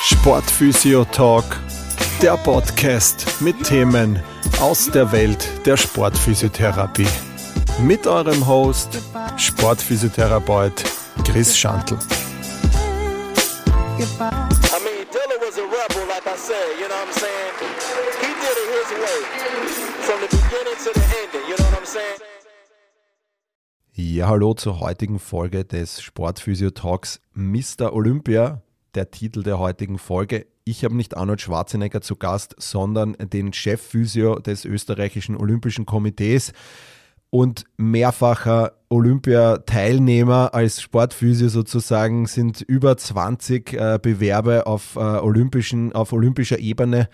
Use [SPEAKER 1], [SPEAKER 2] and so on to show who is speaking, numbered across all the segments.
[SPEAKER 1] Sportphysio Talk, der Podcast mit Themen aus der Welt der Sportphysiotherapie. Mit eurem Host, Sportphysiotherapeut Chris Schantl.
[SPEAKER 2] I mean, Dilla was a rebel, like I said, you know what I'm saying? He did it his way. From the beginning to the ending, you know what I'm saying?
[SPEAKER 1] Ja, hallo zur heutigen Folge des Sportphysio Talks Mr. Olympia, der Titel der heutigen Folge. Ich habe nicht Arnold Schwarzenegger zu Gast, sondern den Chefphysio des österreichischen Olympischen Komitees und mehrfacher Olympiateilnehmer als Sportphysio sozusagen sind über 20 äh, Bewerbe auf, äh, olympischen, auf olympischer Ebene.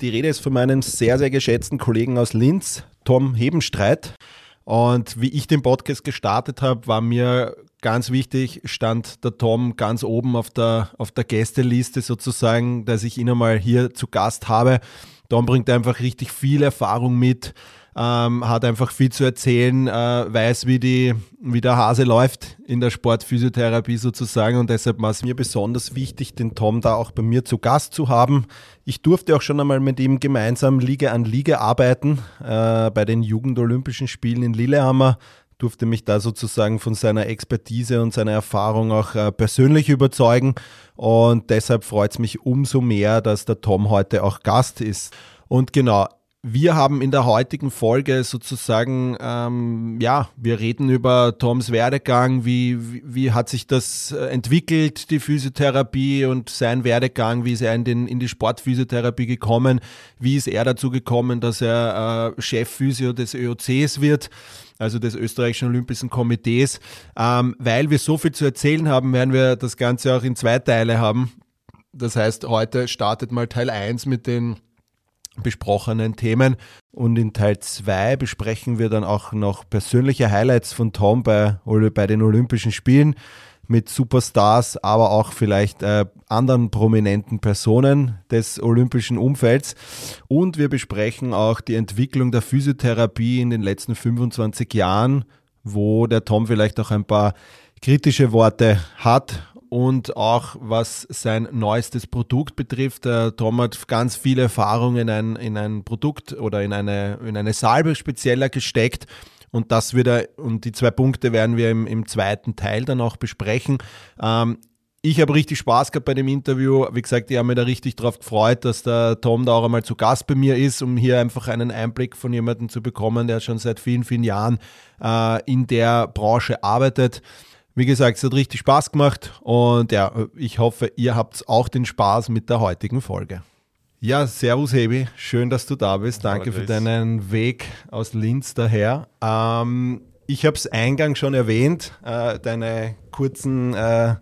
[SPEAKER 1] Die Rede ist von meinem sehr, sehr geschätzten Kollegen aus Linz, Tom Hebenstreit. Und wie ich den Podcast gestartet habe, war mir ganz wichtig, stand der Tom ganz oben auf der, auf der Gästeliste sozusagen, dass ich ihn einmal hier zu Gast habe. Tom bringt einfach richtig viel Erfahrung mit, ähm, hat einfach viel zu erzählen, äh, weiß, wie, die, wie der Hase läuft in der Sportphysiotherapie sozusagen und deshalb war es mir besonders wichtig, den Tom da auch bei mir zu Gast zu haben. Ich durfte auch schon einmal mit ihm gemeinsam Liga an Liga arbeiten äh, bei den Jugendolympischen Spielen in Lillehammer durfte mich da sozusagen von seiner Expertise und seiner Erfahrung auch äh, persönlich überzeugen. Und deshalb freut es mich umso mehr, dass der Tom heute auch Gast ist. Und genau, wir haben in der heutigen Folge sozusagen, ähm, ja, wir reden über Toms Werdegang, wie, wie, wie, hat sich das äh, entwickelt, die Physiotherapie und sein Werdegang, wie ist er in, den, in die Sportphysiotherapie gekommen, wie ist er dazu gekommen, dass er äh, Chefphysio des ÖOCs wird also des österreichischen Olympischen Komitees. Ähm, weil wir so viel zu erzählen haben, werden wir das Ganze auch in zwei Teile haben. Das heißt, heute startet mal Teil 1 mit den besprochenen Themen und in Teil 2 besprechen wir dann auch noch persönliche Highlights von Tom bei, bei den Olympischen Spielen mit Superstars, aber auch vielleicht äh, anderen prominenten Personen des olympischen Umfelds. Und wir besprechen auch die Entwicklung der Physiotherapie in den letzten 25 Jahren, wo der Tom vielleicht auch ein paar kritische Worte hat und auch was sein neuestes Produkt betrifft. Der Tom hat ganz viele Erfahrungen in ein, in ein Produkt oder in eine, in eine Salbe spezieller gesteckt und das wieder, und die zwei Punkte werden wir im, im zweiten Teil dann auch besprechen. Ähm, ich habe richtig Spaß gehabt bei dem Interview. Wie gesagt, ich habe mich da richtig drauf gefreut, dass der Tom da auch einmal zu Gast bei mir ist, um hier einfach einen Einblick von jemandem zu bekommen, der schon seit vielen, vielen Jahren äh, in der Branche arbeitet. Wie gesagt, es hat richtig Spaß gemacht und ja, ich hoffe, ihr habt auch den Spaß mit der heutigen Folge. Ja, servus Hebi, schön, dass du da bist. Danke für deinen Weg aus Linz daher. Ähm, ich habe es eingangs schon erwähnt, äh, deine kurzen, äh,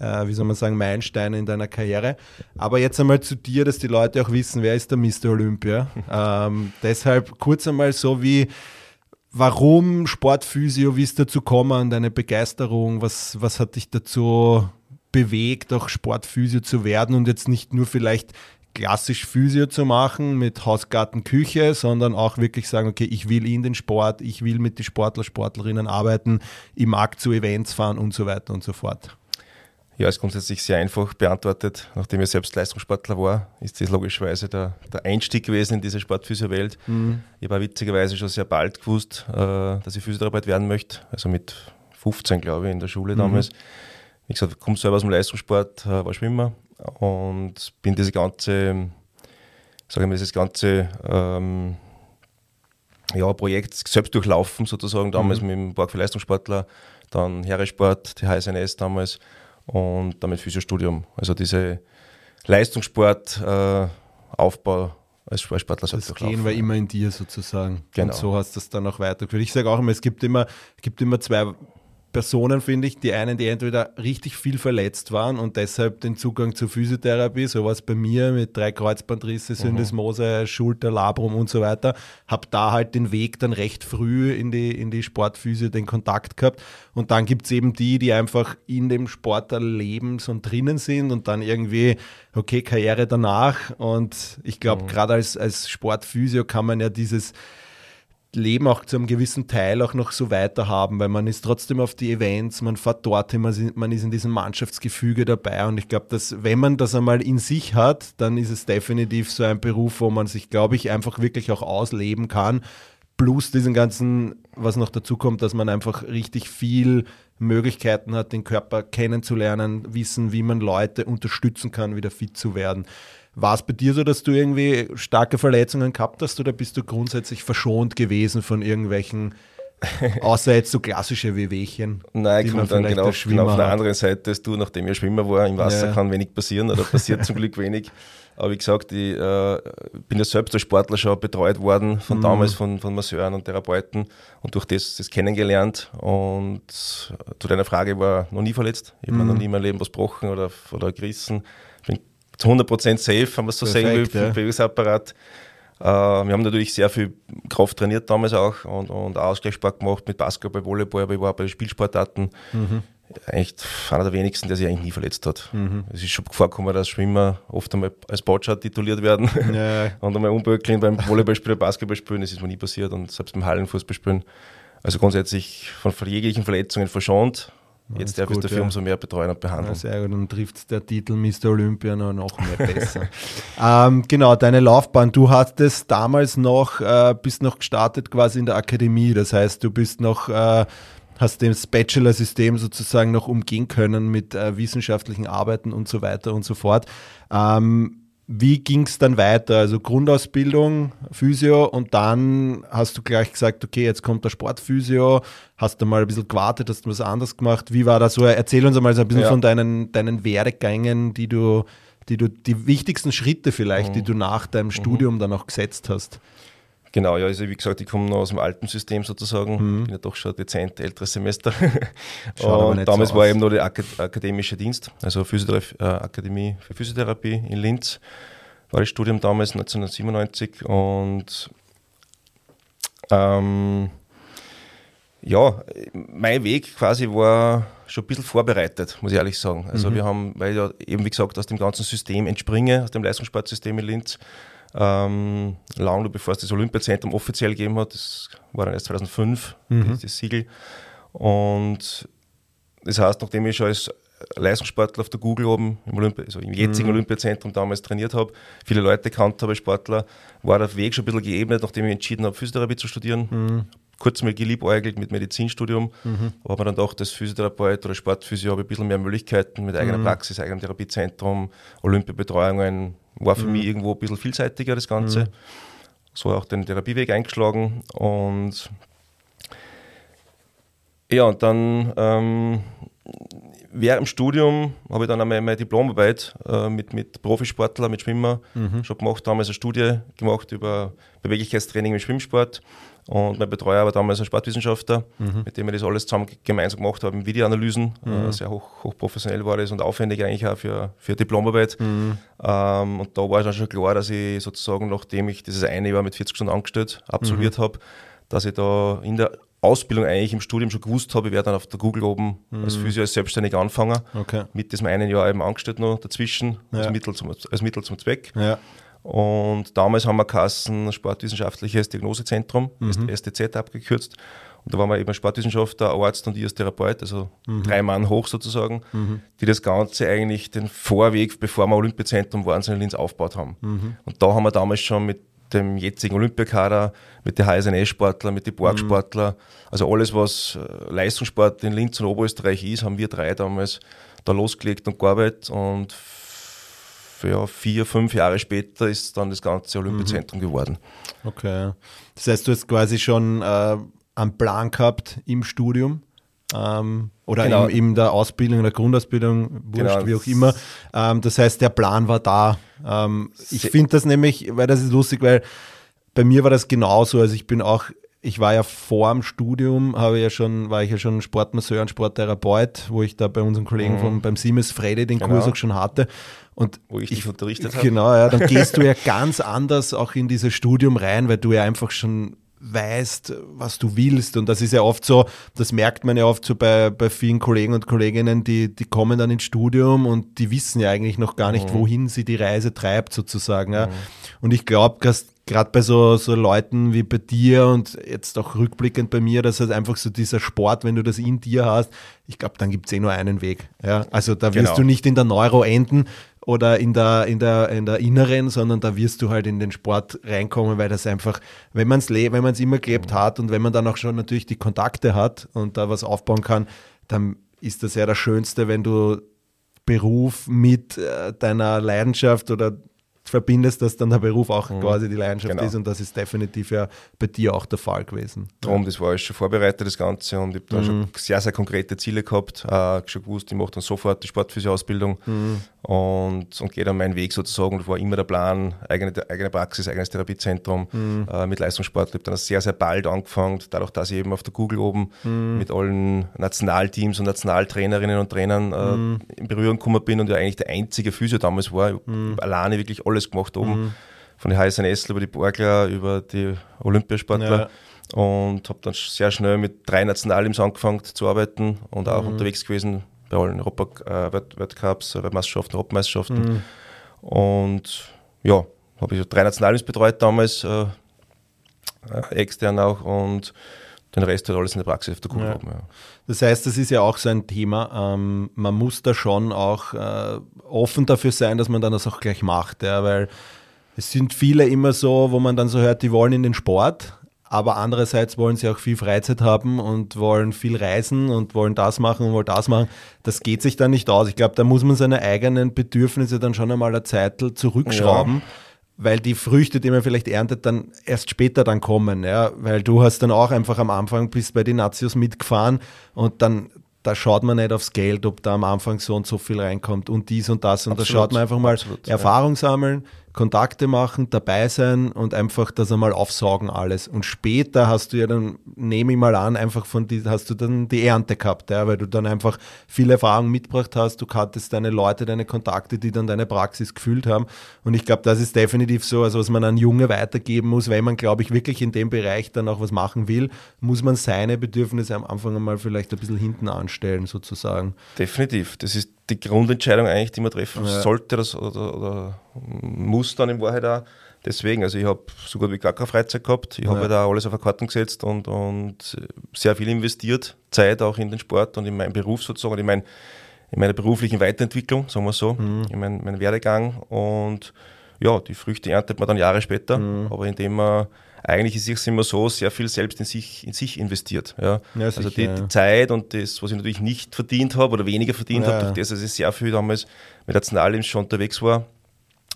[SPEAKER 1] äh, wie soll man sagen, Meilensteine in deiner Karriere. Aber jetzt einmal zu dir, dass die Leute auch wissen, wer ist der Mr. Olympia. ähm, deshalb kurz einmal so wie, warum Sportphysio, wie ist dazu gekommen, deine Begeisterung, was, was hat dich dazu bewegt, auch Sportphysio zu werden und jetzt nicht nur vielleicht klassisch Physio zu machen mit Hausgarten, Küche, sondern auch wirklich sagen, okay, ich will in den Sport, ich will mit den Sportler, Sportlerinnen arbeiten, ich mag zu Events fahren und so weiter und so fort.
[SPEAKER 3] Ja, ist grundsätzlich sehr einfach beantwortet. Nachdem ich selbst Leistungssportler war, ist das logischerweise der, der Einstieg gewesen in diese Sportphysio-Welt. Mhm. Ich habe witzigerweise schon sehr bald gewusst, äh, dass ich Physiotherapeut werden möchte. Also mit 15, glaube ich, in der Schule mhm. damals. Wie gesagt, ich komme selber aus dem Leistungssport, äh, war Schwimmer und bin diese ganze, sage ich mal, dieses ganze ähm, ja, Projekt selbst durchlaufen, sozusagen, damals mhm. mit dem Park für Leistungssportler, dann Heeresport, die HSNS damals und damit Physiostudium. Also diese Leistungssportaufbau äh, Aufbau als Sportler
[SPEAKER 1] selbst Das gehen wir immer in dir sozusagen.
[SPEAKER 3] Genau.
[SPEAKER 1] Und so hast du es dann auch weitergeführt. Ich sage auch immer, es gibt immer, es gibt immer zwei Personen, finde ich, die einen, die entweder richtig viel verletzt waren und deshalb den Zugang zur Physiotherapie, sowas bei mir mit drei Kreuzbandrisse, Syndesmose, mhm. Schulter, Labrum und so weiter, habe da halt den Weg dann recht früh in die, in die Sportphysio, den Kontakt gehabt. Und dann gibt es eben die, die einfach in dem Sport erleben und drinnen sind und dann irgendwie, okay, Karriere danach. Und ich glaube, mhm. gerade als, als Sportphysio kann man ja dieses Leben auch zu einem gewissen Teil auch noch so weiterhaben, weil man ist trotzdem auf die Events, man fährt dorthin, man ist in diesem Mannschaftsgefüge dabei und ich glaube, dass wenn man das einmal in sich hat, dann ist es definitiv so ein Beruf, wo man sich, glaube ich, einfach wirklich auch ausleben kann. Plus diesen ganzen, was noch dazu kommt, dass man einfach richtig viel Möglichkeiten hat, den Körper kennenzulernen, wissen, wie man Leute unterstützen kann, wieder fit zu werden. War es bei dir so, dass du irgendwie starke Verletzungen gehabt hast oder bist du grundsätzlich verschont gewesen von irgendwelchen, außer jetzt so klassische Wehwehchen?
[SPEAKER 3] Nein, ich komme dann genau, genau auf der anderen Seite als du, nachdem ich Schwimmer war. Im Wasser ja. kann wenig passieren oder passiert zum Glück wenig. Aber wie gesagt, ich äh, bin ja selbst als Sportler schon betreut worden, von mhm. damals von, von Masseuren und Therapeuten und durch das, das kennengelernt. Und zu deiner Frage war noch nie verletzt. Ich habe mhm. noch nie in meinem Leben was gebrochen oder, oder gerissen. Bin zu 100% safe, wenn man es so sagen will, ja. Bewegungsapparat. Äh, wir haben natürlich sehr viel Kraft trainiert damals auch und, und Ausgleichssport gemacht mit Basketball, Volleyball, aber ich war bei den Spielsportarten mhm. eigentlich einer der wenigsten, der sich eigentlich nie verletzt hat. Mhm. Es ist schon vorgekommen, dass Schwimmer oft einmal als Botschat tituliert werden ja. und einmal umböckeln beim Volleyballspielen, Basketballspielen, das ist mir nie passiert und selbst beim Hallenfußballspielen. Also grundsätzlich von jeglichen Verletzungen verschont Jetzt darf ich dafür ja. umso mehr betreuen und behandeln. Ja,
[SPEAKER 1] sehr gut, dann trifft der Titel Mr. Olympia noch, noch mehr besser. ähm, genau, deine Laufbahn, du hattest damals noch, äh, bist noch gestartet quasi in der Akademie, das heißt, du bist noch, äh, hast das Bachelor-System sozusagen noch umgehen können mit äh, wissenschaftlichen Arbeiten und so weiter und so fort. Ähm, wie ging es dann weiter? Also Grundausbildung, Physio und dann hast du gleich gesagt, okay, jetzt kommt der Sportphysio. Hast du mal ein bisschen gewartet, hast du was anderes gemacht? Wie war das so? Erzähl uns einmal so ein bisschen ja. von deinen, deinen Werdegängen, die du, die du, die wichtigsten Schritte vielleicht, mhm. die du nach deinem mhm. Studium dann auch gesetzt hast.
[SPEAKER 3] Genau, ja, also wie gesagt, ich komme noch aus dem alten System sozusagen, mhm. bin ja doch schon dezent älteres Semester. und damals so war eben noch der Ak akademische Dienst, also Physiotherapie, äh, Akademie für Physiotherapie in Linz, war das Studium damals 1997 und ähm, ja, mein Weg quasi war schon ein bisschen vorbereitet, muss ich ehrlich sagen. Also mhm. wir haben, weil ich ja eben wie gesagt aus dem ganzen System entspringe, aus dem Leistungssportsystem in Linz, ähm, lange bevor es das Olympiazentrum offiziell gegeben hat. Das war dann erst 2005, mhm. das, das Siegel. Und das heißt, nachdem ich schon als Leistungssportler auf der Google oben im, Olympi also im jetzigen mhm. Olympiazentrum damals trainiert habe, viele Leute kannt habe als Sportler, war der Weg schon ein bisschen geebnet, nachdem ich entschieden habe, Physiotherapie zu studieren. Mhm. Kurz mal geliebäugelt mit Medizinstudium, mhm. aber man dann doch als Physiotherapeut oder Sportphysio habe ich ein bisschen mehr Möglichkeiten mit eigener mhm. Praxis, eigenem Therapiezentrum, Olympiabetreuungen, war für mhm. mich irgendwo ein bisschen vielseitiger das Ganze. Mhm. So auch den Therapieweg eingeschlagen und ja, und dann ähm, während dem Studium habe ich dann einmal meine Diplomarbeit äh, mit, mit Profisportler, mit Schwimmer mhm. schon gemacht, damals eine Studie gemacht über Beweglichkeitstraining im Schwimmsport und mein Betreuer war damals ein Sportwissenschaftler, mhm. mit dem wir das alles zusammen gemeinsam gemacht haben, Videoanalysen. Mhm. Äh, sehr hoch, hochprofessionell war das und aufwendig eigentlich auch für, für Diplomarbeit. Mhm. Ähm, und da war dann schon klar, dass ich sozusagen, nachdem ich dieses eine Jahr mit 40 Stunden angestellt absolviert mhm. habe, dass ich da in der Ausbildung eigentlich im Studium schon gewusst habe, ich werde dann auf der Google oben mhm. als Physio als selbstständig anfangen. Okay. Mit diesem einen Jahr eben angestellt noch dazwischen, ja. als, Mittel zum, als Mittel zum Zweck. Ja. Und damals haben wir Kassen Sportwissenschaftliches Diagnosezentrum, mhm. STZ abgekürzt. Und da waren wir eben Sportwissenschaftler, Arzt und ich als Therapeut, also mhm. drei Mann hoch sozusagen, mhm. die das Ganze eigentlich den Vorweg, bevor wir Olympiazentrum waren, in Linz aufgebaut haben. Mhm. Und da haben wir damals schon mit dem jetzigen Olympiakader, mit den HSNS-Sportler, mit den Borgsportler, also alles, was äh, Leistungssport in Linz und Oberösterreich ist, haben wir drei damals da losgelegt und gearbeitet und ja, vier, fünf Jahre später ist dann das ganze Olympiazentrum mhm. geworden.
[SPEAKER 1] Okay. Das heißt, du hast quasi schon äh, einen Plan gehabt im Studium ähm, oder genau. in, in, der Ausbildung, in der Grundausbildung, wurscht, genau. wie auch immer. Ähm, das heißt, der Plan war da. Ähm, ich finde das nämlich, weil das ist lustig, weil bei mir war das genauso. Also ich bin auch ich war ja vor dem Studium, habe ja schon, war ich ja schon Sportmasseur und Sporttherapeut, wo ich da bei unseren Kollegen mhm. vom, beim Siemens Frede den genau. Kurs auch schon hatte. Und
[SPEAKER 3] wo ich dich unterrichtet
[SPEAKER 1] habe. Genau, ja, dann gehst du ja ganz anders auch in dieses Studium rein, weil du ja einfach schon weißt, was du willst. Und das ist ja oft so, das merkt man ja oft so bei, bei vielen Kollegen und Kolleginnen, die, die kommen dann ins Studium und die wissen ja eigentlich noch gar nicht, mhm. wohin sie die Reise treibt, sozusagen. Ja. Mhm. Und ich glaube, dass gerade bei so, so Leuten wie bei dir und jetzt auch rückblickend bei mir, dass halt einfach so dieser Sport, wenn du das in dir hast, ich glaube, dann gibt es eh nur einen Weg. Ja? Also da wirst genau. du nicht in der Neuro enden oder in der, in, der, in der Inneren, sondern da wirst du halt in den Sport reinkommen, weil das einfach, wenn man es wenn man es immer gelebt mhm. hat und wenn man dann auch schon natürlich die Kontakte hat und da was aufbauen kann, dann ist das ja das Schönste, wenn du Beruf mit äh, deiner Leidenschaft oder verbindest, dass dann der Beruf auch mhm. quasi die Leidenschaft genau. ist und das ist definitiv ja bei dir auch der Fall gewesen.
[SPEAKER 3] Darum, das war alles schon vorbereitet, das Ganze und ich habe da mhm. schon sehr, sehr konkrete Ziele gehabt, äh, schon gewusst, ich mache dann sofort die Sportphysio-Ausbildung mhm. und, und gehe dann meinen Weg sozusagen und war immer der Plan, eigene, eigene Praxis, eigenes Therapiezentrum mhm. äh, mit Leistungssport. Ich habe dann sehr, sehr bald angefangen, dadurch, dass ich eben auf der Google oben mhm. mit allen Nationalteams und Nationaltrainerinnen und Trainern äh, mhm. in Berührung gekommen bin und ja eigentlich der einzige Physio damals war, alleine wirklich alles gemacht oben. Mhm. Von den HSNS über die Borgler, über die Olympiasportler. Ja. Und habe dann sehr schnell mit drei Nationalteams angefangen zu arbeiten und auch mhm. unterwegs gewesen bei allen Europa äh, Weltcups, Weltmeisterschaften, Europameisterschaften. Mhm. Und ja, habe ich so drei Nationalteams betreut damals, äh, äh, extern auch und den Rest hat alles in der Praxis auf der Kuh ja. Haben, ja.
[SPEAKER 1] Das heißt, das ist ja auch so ein Thema. Ähm, man muss da schon auch äh, offen dafür sein, dass man dann das auch gleich macht, ja, weil es sind viele immer so, wo man dann so hört, die wollen in den Sport, aber andererseits wollen sie auch viel Freizeit haben und wollen viel reisen und wollen das machen und wollen das machen. Das geht sich dann nicht aus. Ich glaube, da muss man seine eigenen Bedürfnisse dann schon einmal eine Zeit zurückschrauben. Ja weil die Früchte, die man vielleicht erntet, dann erst später dann kommen, ja, weil du hast dann auch einfach am Anfang bist bei den Nazios mitgefahren und dann da schaut man nicht aufs Geld, ob da am Anfang so und so viel reinkommt und dies und das und da schaut man einfach mal Absolut, Erfahrung ja. sammeln, Kontakte machen, dabei sein und einfach das einmal aufsaugen alles. Und später hast du ja dann, nehme ich mal an, einfach von die, hast du dann die Ernte gehabt, ja, weil du dann einfach viel Erfahrung mitgebracht hast, du hattest deine Leute, deine Kontakte, die dann deine Praxis gefühlt haben. Und ich glaube, das ist definitiv so, also was man an Junge weitergeben muss, wenn man, glaube ich, wirklich in dem Bereich dann auch was machen will, muss man seine Bedürfnisse am Anfang einmal vielleicht ein bisschen hinten anstellen, sozusagen.
[SPEAKER 3] Definitiv. Das ist die Grundentscheidung eigentlich, die man treffen ja. sollte das, oder, oder, muss dann in Wahrheit auch. Deswegen, also ich habe so gut wie gar keine Freizeit gehabt. Ich ja. habe da alles auf eine Karten gesetzt und, und sehr viel investiert, Zeit auch in den Sport und in meinen Beruf sozusagen, in, mein, in meiner beruflichen Weiterentwicklung, sagen wir so, mhm. in meinen mein Werdegang. Und ja, die Früchte erntet man dann Jahre später, mhm. aber indem man eigentlich ist es immer so, sehr viel selbst in sich, in sich investiert. Ja. ja also die, die, Zeit und das, was ich natürlich nicht verdient habe oder weniger verdient ja. habe, durch das, dass ich sehr viel damals mit Nationalteams schon unterwegs war,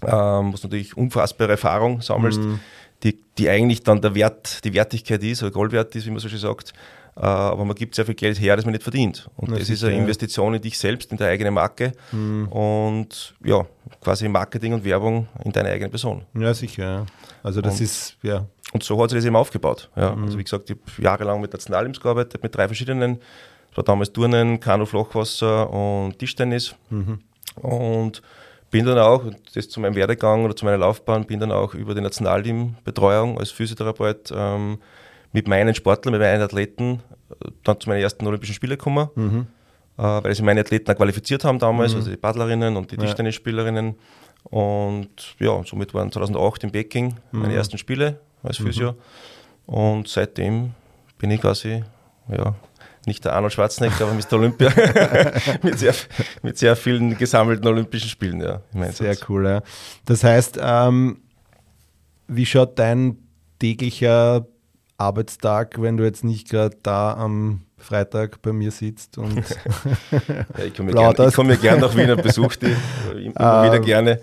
[SPEAKER 3] ähm, was natürlich unfassbare Erfahrung sammelst, mhm. die, die eigentlich dann der Wert, die Wertigkeit ist, oder Goldwert ist, wie man so schön sagt, äh, aber man gibt sehr viel Geld her, das man nicht verdient. Und das, das ist eine Investition in dich selbst, in deine eigene Marke mhm. und ja, quasi Marketing und Werbung in deine eigene Person.
[SPEAKER 1] Ja, sicher. Ja. Also das
[SPEAKER 3] und,
[SPEAKER 1] ist, ja.
[SPEAKER 3] Und so hat sich das eben aufgebaut. Ja. Mhm. Also wie gesagt, ich habe jahrelang mit Nationalteams gearbeitet, mit drei verschiedenen. Das war damals Turnen, Kanu, Flachwasser und Tischtennis. Mhm. Und bin dann auch, das zu meinem Werdegang oder zu meiner Laufbahn, bin dann auch über die Nationalteambetreuung als Physiotherapeut ähm, mit meinen Sportlern, mit meinen Athleten äh, dann zu meinen ersten Olympischen Spielen gekommen, mhm. äh, weil sie meine Athleten auch qualifiziert haben damals, mhm. also die Paddlerinnen und die Tischtennisspielerinnen. Und ja, somit waren 2008 in Peking mhm. meine ersten Spiele als Physio. Mhm. Und seitdem bin ich quasi, ja, nicht der Arnold Schwarzenegger, aber Mr. Olympia mit, sehr, mit sehr vielen gesammelten Olympischen Spielen. Ja,
[SPEAKER 1] sehr cool, ja. Das heißt, ähm, wie schaut dein täglicher Arbeitstag, wenn du jetzt nicht gerade da am Freitag bei mir sitzt und
[SPEAKER 3] ja, ich komme mir gerne komm gern nach Wien und besuche dich immer wieder ähm, gerne.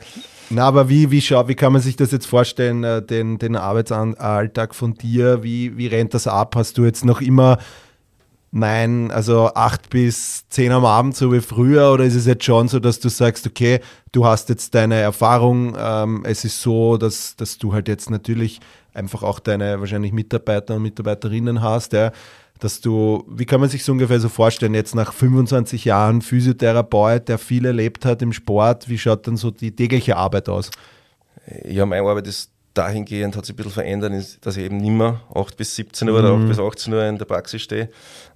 [SPEAKER 1] Na, aber wie, wie, schau, wie kann man sich das jetzt vorstellen, äh, den, den Arbeitsalltag von dir? Wie, wie rennt das ab? Hast du jetzt noch immer nein, also acht bis zehn am Abend, so wie früher, oder ist es jetzt schon so, dass du sagst, okay, du hast jetzt deine Erfahrung, ähm, es ist so, dass, dass du halt jetzt natürlich einfach auch deine wahrscheinlich Mitarbeiter und Mitarbeiterinnen hast, ja, dass du, wie kann man sich so ungefähr so vorstellen, jetzt nach 25 Jahren Physiotherapeut, der viel erlebt hat im Sport, wie schaut dann so die tägliche Arbeit aus?
[SPEAKER 3] Ja, meine Arbeit ist dahingehend hat sich ein bisschen verändert, dass ich eben nicht mehr 8 bis 17 Uhr mhm. oder 8 bis 18 Uhr in der Praxis stehe.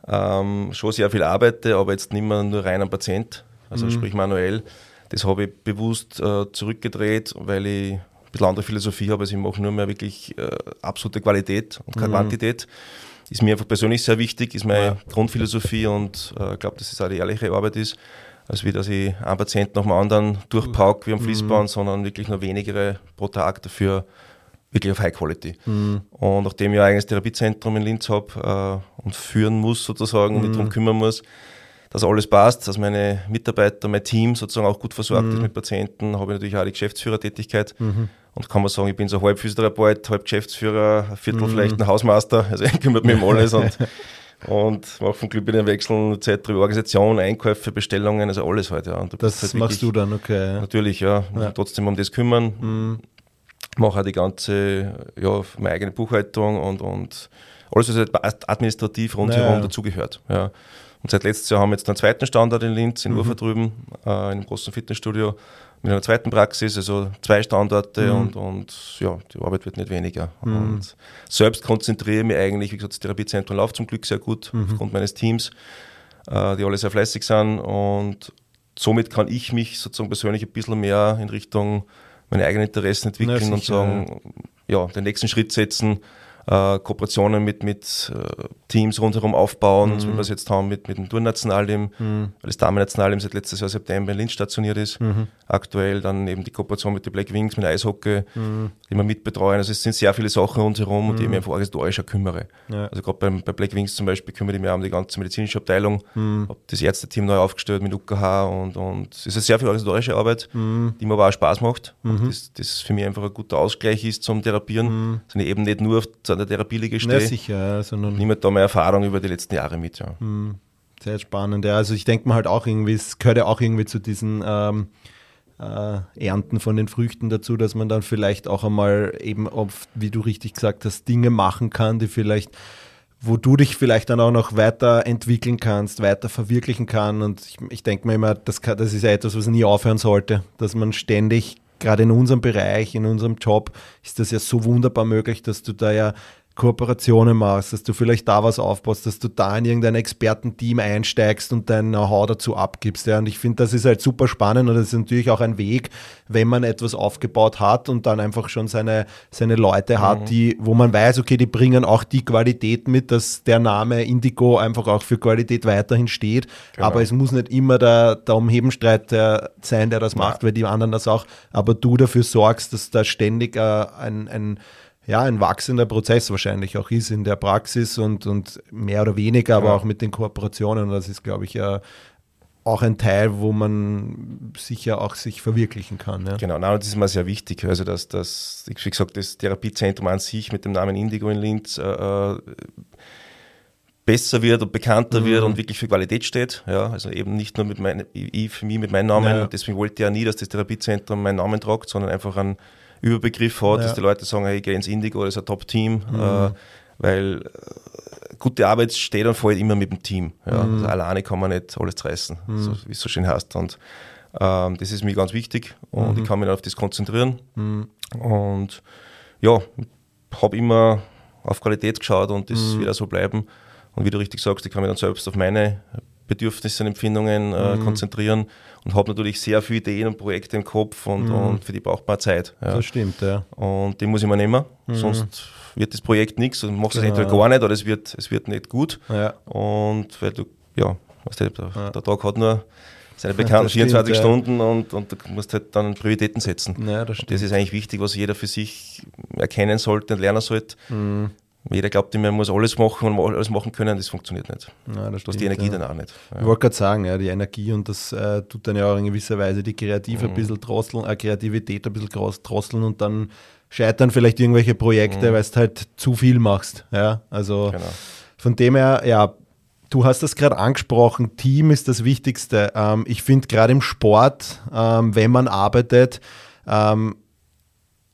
[SPEAKER 3] Ähm, schon sehr viel arbeite, aber jetzt nicht mehr nur rein am Patient, also mhm. sprich manuell. Das habe ich bewusst äh, zurückgedreht, weil ich ein bisschen andere Philosophie habe. Also ich mache nur mehr wirklich äh, absolute Qualität und keine mhm. Quantität. Ist mir einfach persönlich sehr wichtig, ist meine ja. Grundphilosophie und ich äh, glaube, dass es auch die ehrliche Arbeit ist als wie dass ich einen Patienten nach dem anderen durchpauke wie am Fließband, mhm. sondern wirklich nur wenigere pro Tag dafür wirklich auf High Quality. Mhm. Und nachdem ich ein eigenes Therapiezentrum in Linz habe äh, und führen muss sozusagen mhm. und mich darum kümmern muss, dass alles passt, dass meine Mitarbeiter, mein Team sozusagen auch gut versorgt mhm. ist mit Patienten, habe ich natürlich auch die Geschäftsführertätigkeit mhm. Und kann man sagen, ich bin so halb Physiotherapeut, halb Geschäftsführer, ein Viertel mhm. vielleicht ein Hausmeister, also ich kümmert mich um alles und und mache von Glück Wechseln Zeit Organisation, Einkäufe, Bestellungen, also alles halt. Ja.
[SPEAKER 1] das halt machst du dann, okay.
[SPEAKER 3] Ja. Natürlich, ja. ja. Trotzdem um das kümmern. Mhm. Mache auch die ganze, ja, meine eigene Buchhaltung und, und alles, was halt administrativ rundherum ja, dazugehört. Ja. Und seit letztes Jahr haben wir jetzt einen zweiten Standort in Linz, in mhm. Ufer drüben, äh, in einem großen Fitnessstudio mit einer zweiten Praxis, also zwei Standorte mhm. und, und ja, die Arbeit wird nicht weniger. Mhm. Und selbst konzentriere ich mich eigentlich, wie gesagt, das Therapiezentrum läuft zum Glück sehr gut mhm. aufgrund meines Teams, äh, die alle sehr fleißig sind und somit kann ich mich sozusagen persönlich ein bisschen mehr in Richtung meine eigenen Interessen entwickeln ja, und sagen, ja, den nächsten Schritt setzen äh, Kooperationen mit, mit äh, Teams rundherum aufbauen, mhm. so wie wir es jetzt haben mit, mit dem Tournationalteam, mhm. weil das Damen-Nationalteam seit letztes Jahr September in Linz stationiert ist. Mhm. Aktuell dann eben die Kooperation mit den Black Wings, mit Eishockey, mhm. die wir mitbetreuen. Also es sind sehr viele Sachen rundherum und die ich mich mhm. einfach organisatorisch kümmere. Ja. Also gerade bei Black Wings zum Beispiel kümmere ich mich um die ganze medizinische Abteilung, mhm. habe das Ärzteteam neu aufgestellt mit UKH und, und es ist sehr viel organisatorische Arbeit, die mir aber auch Spaß macht. Und das, das für mich einfach ein guter Ausgleich ist zum Therapieren, sondern eben nicht nur auf an der Therapieliege stehe. Ja,
[SPEAKER 1] sicher.
[SPEAKER 3] Sondern Niemand da mehr Erfahrung über die letzten Jahre mit. Ja. Hm,
[SPEAKER 1] sehr spannend. Ja, also ich denke mal halt auch irgendwie, es gehört ja auch irgendwie zu diesen ähm, äh, Ernten von den Früchten dazu, dass man dann vielleicht auch einmal eben, oft, wie du richtig gesagt hast, Dinge machen kann, die vielleicht wo du dich vielleicht dann auch noch weiterentwickeln kannst, weiter verwirklichen kann. Und ich, ich denke mir immer, das, kann, das ist ja etwas, was nie aufhören sollte, dass man ständig gerade in unserem Bereich, in unserem Job, ist das ja so wunderbar möglich, dass du da ja Kooperationen machst, dass du vielleicht da was aufbaust, dass du da in irgendein Expertenteam einsteigst und dein Know-how dazu abgibst. Ja. Und ich finde, das ist halt super spannend und das ist natürlich auch ein Weg, wenn man etwas aufgebaut hat und dann einfach schon seine, seine Leute hat, mhm. die, wo man weiß, okay, die bringen auch die Qualität mit, dass der Name Indigo einfach auch für Qualität weiterhin steht. Genau. Aber es muss nicht immer der, der Umhebenstreit der sein, der das ja. macht, weil die anderen das auch, aber du dafür sorgst, dass da ständig äh, ein, ein ja, ein wachsender Prozess wahrscheinlich auch ist in der Praxis und, und mehr oder weniger, aber ja. auch mit den Kooperationen. Das ist, glaube ich, ja auch ein Teil, wo man sicher auch sich verwirklichen kann. Ja.
[SPEAKER 3] Genau, nein, das ist mir sehr wichtig. Also, dass das, wie gesagt, das Therapiezentrum an sich mit dem Namen Indigo in Linz äh, äh besser wird und bekannter mhm. wird und wirklich für Qualität steht. Ja, also eben nicht nur mit meinem, ich für mich mit meinem Namen. Ja. Deswegen wollte ich ja nie, dass das Therapiezentrum meinen Namen tragt, sondern einfach ein Überbegriff hat, ja. dass die Leute sagen, hey, ich gehe ins Indigo, das ist ein Top-Team, mhm. äh, weil äh, gute Arbeit steht und fällt immer mit dem Team. Ja. Mhm. Also alleine kann man nicht alles reißen, mhm. so, wie es so schön heißt. Und ähm, das ist mir ganz wichtig und ich mhm. kann mich dann auf das konzentrieren. Mhm. Und ja, habe immer auf Qualität geschaut und das mhm. wird auch so bleiben. Und wie du richtig sagst, ich kann mich dann selbst auf meine Bedürfnisse und Empfindungen äh, konzentrieren und habe natürlich sehr viele Ideen und Projekte im Kopf und, mhm. und für die braucht man Zeit.
[SPEAKER 1] Ja. Das stimmt, ja.
[SPEAKER 3] Und die muss ich mir nehmen, mhm. sonst wird das Projekt nichts und machst es genau. entweder gar nicht oder es wird, es wird nicht gut. Ja. Und weil du, ja, weißt du, der, ja. der Tag hat nur seine bekannten 24 stimmt, Stunden und, und du musst halt dann Prioritäten setzen. Ja, das, das, ist eigentlich wichtig, was jeder für sich erkennen sollte und lernen sollte. Mhm. Jeder glaubt immer, man muss alles machen und alles machen können, das funktioniert nicht. Ja, das du hast die Energie ja. dann auch nicht.
[SPEAKER 1] Ja. Ich wollte gerade sagen, ja, die Energie und das äh, tut dann ja auch in gewisser Weise die Kreative mhm. ein bisschen drosseln, äh, Kreativität ein bisschen drosseln und dann scheitern vielleicht irgendwelche Projekte, mhm. weil du halt zu viel machst. Ja, also genau. von dem her, ja, du hast das gerade angesprochen, Team ist das Wichtigste. Ähm, ich finde gerade im Sport, ähm, wenn man arbeitet, ähm,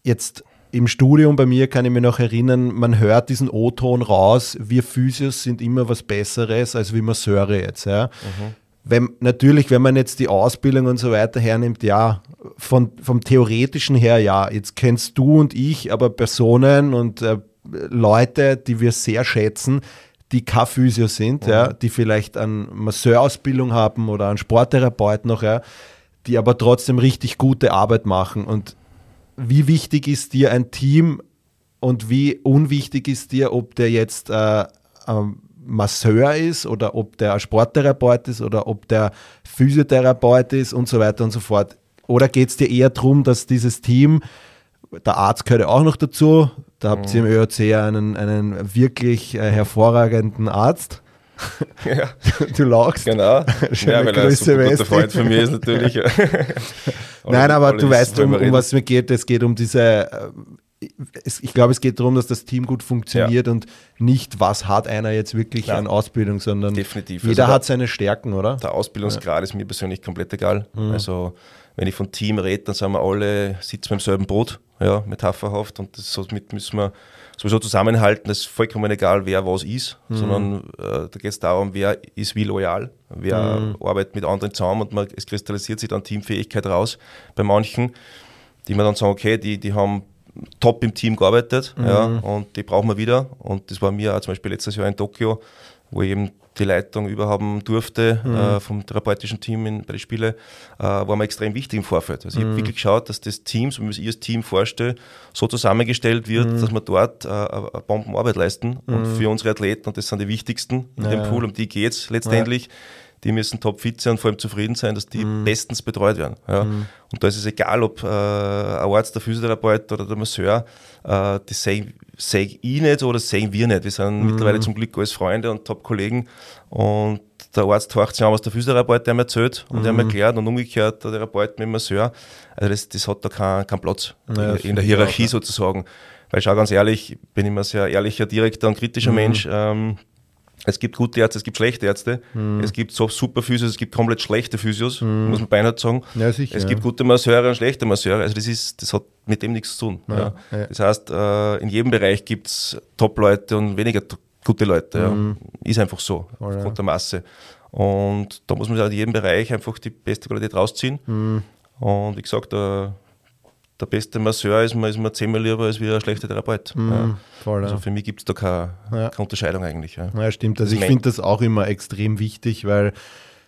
[SPEAKER 1] jetzt im Studium bei mir kann ich mich noch erinnern, man hört diesen O-Ton raus, wir Physios sind immer was Besseres als wie Masseure jetzt. Ja. Mhm. wenn, natürlich, wenn man jetzt die Ausbildung und so weiter hernimmt, ja, von, vom theoretischen her, ja, jetzt kennst du und ich aber Personen und äh, Leute, die wir sehr schätzen, die kein Physio sind, mhm. ja, die vielleicht eine Masseurausbildung haben oder einen Sporttherapeut noch, ja, die aber trotzdem richtig gute Arbeit machen. Und wie wichtig ist dir ein Team und wie unwichtig ist dir, ob der jetzt äh, ähm, Masseur ist oder ob der Sporttherapeut ist oder ob der Physiotherapeut ist und so weiter und so fort. Oder geht es dir eher darum, dass dieses Team, der Arzt gehört ja auch noch dazu, da habt mhm. ihr im ÖOC einen, einen wirklich äh, hervorragenden Arzt.
[SPEAKER 3] Ja.
[SPEAKER 1] Du lachst.
[SPEAKER 3] Genau. Schöne ja, weil Grüße, ein guter Freund von mir ist natürlich.
[SPEAKER 1] Nein, aber du weißt, um, um was es mir geht. Es geht um diese äh, ich glaube, es geht darum, dass das Team gut funktioniert ja. und nicht, was hat einer jetzt wirklich Nein. an Ausbildung, sondern
[SPEAKER 3] Definitiv.
[SPEAKER 1] jeder also hat seine Stärken, oder?
[SPEAKER 3] Der Ausbildungsgrad ja. ist mir persönlich komplett egal. Mhm. Also wenn ich von Team rede, dann sind wir alle, sitzen wir im selben Boot, ja, metapherhaft und das, somit müssen wir sowieso zusammenhalten. Das ist vollkommen egal, wer was ist, mhm. sondern äh, da geht es darum, wer ist wie loyal, wer mhm. arbeitet mit anderen zusammen und man, es kristallisiert sich dann Teamfähigkeit raus bei manchen, die man dann sagen, okay, die, die haben top im Team gearbeitet mhm. ja, und die brauchen wir wieder. Und das war mir auch zum Beispiel letztes Jahr in Tokio, wo ich eben die Leitung überhaben durfte mhm. äh, vom therapeutischen Team in, bei den Spielen, äh, war mir extrem wichtig im Vorfeld. Also ich mhm. habe wirklich geschaut, dass das Team, so wie ich das Team vorstelle, so zusammengestellt wird, mhm. dass wir dort äh, eine Bombenarbeit leisten und mhm. für unsere Athleten, und das sind die wichtigsten in ja, dem Pool, um die geht es letztendlich, ja die müssen topfit sein und vor allem zufrieden sein, dass die mhm. bestens betreut werden. Ja. Mhm. Und da ist es egal, ob äh, ein Arzt, der Physiotherapeut oder der Masseur, äh, das sehen, sehen ich nicht oder sehen wir nicht. Wir sind mhm. mittlerweile zum Glück alles Freunde und Top-Kollegen und der Arzt horcht sich an, was der Physiotherapeut der mir erzählt und mhm. der mir erklärt und umgekehrt der Therapeut mit dem Masseur. Also das, das hat da keinen kein Platz ja, in, in, der Hierarchie auch, sozusagen. Weil schau ganz ehrlich, bin immer sehr ehrlicher, direkter und kritischer mhm. Mensch. Ähm, es gibt gute Ärzte, es gibt schlechte Ärzte. Mhm. Es gibt so super Physios, es gibt komplett schlechte Physios, mhm. muss man beinahe sagen.
[SPEAKER 1] Ja, sicher,
[SPEAKER 3] es gibt gute Masseure und schlechte Masseure. Also das, ist, das hat mit dem nichts zu tun. Ja, ja. Das heißt, äh, in jedem Bereich gibt es Top-Leute und weniger gute Leute. Mhm. Ist einfach so, oh, aufgrund der Masse. Und da muss man in jedem Bereich einfach die beste Qualität rausziehen. Mhm. Und wie gesagt, äh, der beste Masseur ist mir, ist mir zehnmal lieber als wie ein schlechter Therapeut. Mm, ja. voll, also für mich gibt es da keine, ja. keine, Unterscheidung eigentlich. Ja,
[SPEAKER 1] ja stimmt. Also ich finde das auch immer extrem wichtig, weil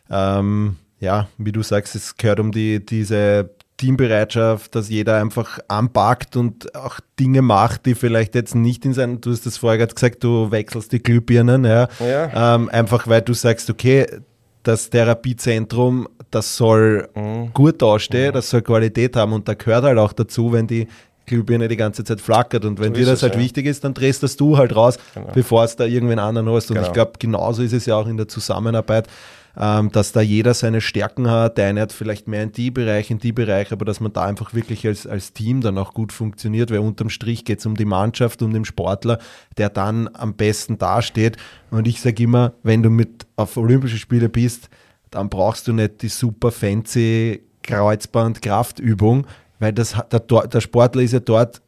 [SPEAKER 1] ähm, ja, wie du sagst, es gehört um die, diese Teambereitschaft, dass jeder einfach anpackt und auch Dinge macht, die vielleicht jetzt nicht in seinem, du hast das vorher gerade gesagt, du wechselst die Glühbirnen, ja. ja. Ähm, einfach weil du sagst, okay, das Therapiezentrum, das soll mhm. gut dastehen, mhm. das soll Qualität haben und da gehört halt auch dazu, wenn die Glühbirne die ganze Zeit flackert und wenn so dir das es, halt ja. wichtig ist, dann drehst das du halt raus, genau. bevor es da irgendwen anderen hast. Und genau. ich glaube, genauso ist es ja auch in der Zusammenarbeit ähm, dass da jeder seine Stärken hat. Der eine hat vielleicht mehr in die Bereich, in die Bereich, aber dass man da einfach wirklich als, als Team dann auch gut funktioniert, weil unterm Strich geht es um die Mannschaft, um den Sportler, der dann am besten dasteht. Und ich sage immer, wenn du mit auf Olympische Spiele bist, dann brauchst du nicht die super fancy Kreuzband-Kraftübung, weil das, der, der Sportler ist ja dort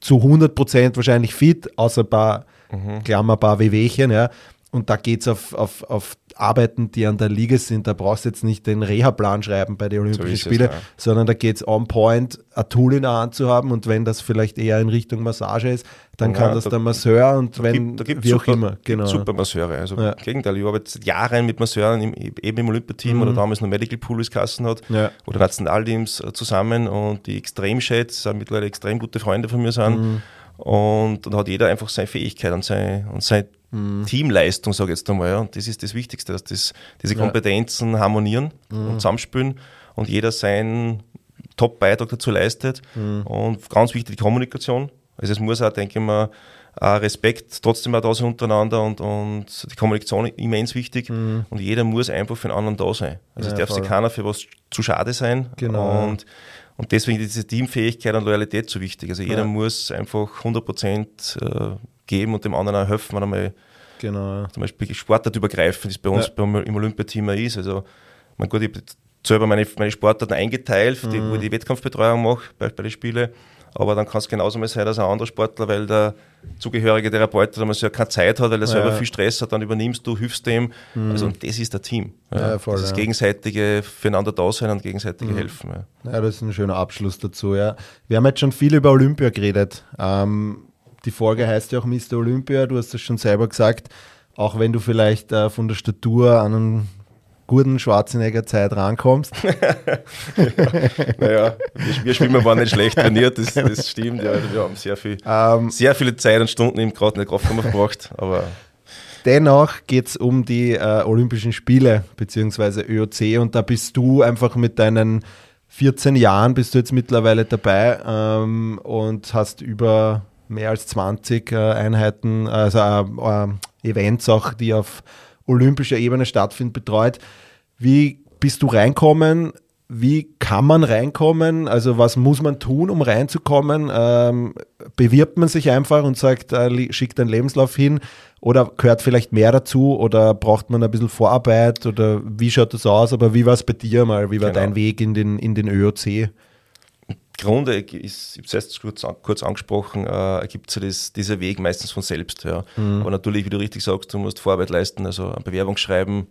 [SPEAKER 1] zu 100% wahrscheinlich fit, außer ein paar, mhm. Klammer, ein paar Wehwehchen, ja. Und da geht es auf, auf, auf Arbeiten, die an der Liga sind. Da brauchst du jetzt nicht den Reha-Plan schreiben bei den Olympischen so Spielen, sondern da geht es on point, ein Tool in der Hand zu haben. Und wenn das vielleicht eher in Richtung Massage ist, dann ja, kann das da, der Masseur und wenn,
[SPEAKER 3] gibt, wie super, auch immer. Genau. Super Masseure. Also ja. im Gegenteil, ich arbeite seit Jahren mit Masseuren, im, eben im Olympiateam mhm. oder damals noch Medical Pool, wie es Kassen hat, ja. oder Nationalteams äh, zusammen und die extrem schätze, mittlerweile extrem gute Freunde von mir sind. Mhm. Und dann hat jeder einfach seine Fähigkeit und seine, und seine mhm. Teamleistung, sage ich jetzt einmal. Ja. Und das ist das Wichtigste, dass das, diese Kompetenzen ja. harmonieren mhm. und zusammenspielen und jeder seinen Top-Beitrag dazu leistet. Mhm. Und ganz wichtig die Kommunikation. Also es muss auch, denke ich mal, Respekt trotzdem auch da sein untereinander und, und die Kommunikation immens wichtig mhm. und jeder muss einfach für den anderen da sein. Also ja, es darf voll. sich keiner für was zu schade sein
[SPEAKER 1] genau.
[SPEAKER 3] und, und deswegen ist diese Teamfähigkeit und Loyalität so wichtig. Also jeder ja. muss einfach 100 Prozent äh, geben und dem anderen auch helfen, wenn er mal
[SPEAKER 1] genau.
[SPEAKER 3] zum Beispiel sportartübergreifend ist bei uns ja. beim, im Olympiateam ist. Also, man gut, ich habe selber meine, meine Sportarten eingeteilt, mhm. die, wo ich die Wettkampfbetreuung mache bei, bei den Spielen. aber dann kann es genauso mal sein, dass ein anderer Sportler, weil der zugehörige Therapeut damals ja keine Zeit hat, weil er selber viel Stress hat, dann übernimmst du, hilfst dem. Mhm. Also und das ist der Team. Ja, ja, voll, das ja. gegenseitige füreinander da sein und gegenseitige mhm. helfen.
[SPEAKER 1] Ja. ja. das ist ein schöner Abschluss dazu. Ja. Wir haben jetzt schon viel über Olympia geredet. Ähm, die Folge heißt ja auch Mr. Olympia, du hast es schon selber gesagt. Auch wenn du vielleicht äh, von der Statur an einen guten Schwarzenegger-Zeit rankommst.
[SPEAKER 3] ja, naja, wir, wir Schwimmer waren nicht schlecht trainiert, das, das stimmt. Ja, wir haben sehr, viel, um, ähm, sehr viele Zeit und Stunden im gerade in der Kraftkammer verbracht. Aber
[SPEAKER 1] Dennoch geht es um die äh, Olympischen Spiele bzw. ÖOC und da bist du einfach mit deinen 14 Jahren bist du jetzt mittlerweile dabei ähm, und hast über mehr als 20 äh, Einheiten, also äh, äh, Events auch, die auf olympischer Ebene stattfinden, betreut. Wie bist du reinkommen? Wie kann man reinkommen? Also was muss man tun, um reinzukommen? Ähm, bewirbt man sich einfach und sagt, äh, schickt einen Lebenslauf hin? Oder gehört vielleicht mehr dazu? Oder braucht man ein bisschen Vorarbeit? Oder wie schaut das aus? Aber wie war es bei dir mal? Wie war genau. dein Weg in den, in den ÖOC?
[SPEAKER 3] Grunde ist, ich habe es kurz, kurz angesprochen, äh, ergibt sich das, dieser Weg meistens von selbst. Ja. Mhm. Aber natürlich, wie du richtig sagst, du musst Vorarbeit leisten, also eine Bewerbung schreiben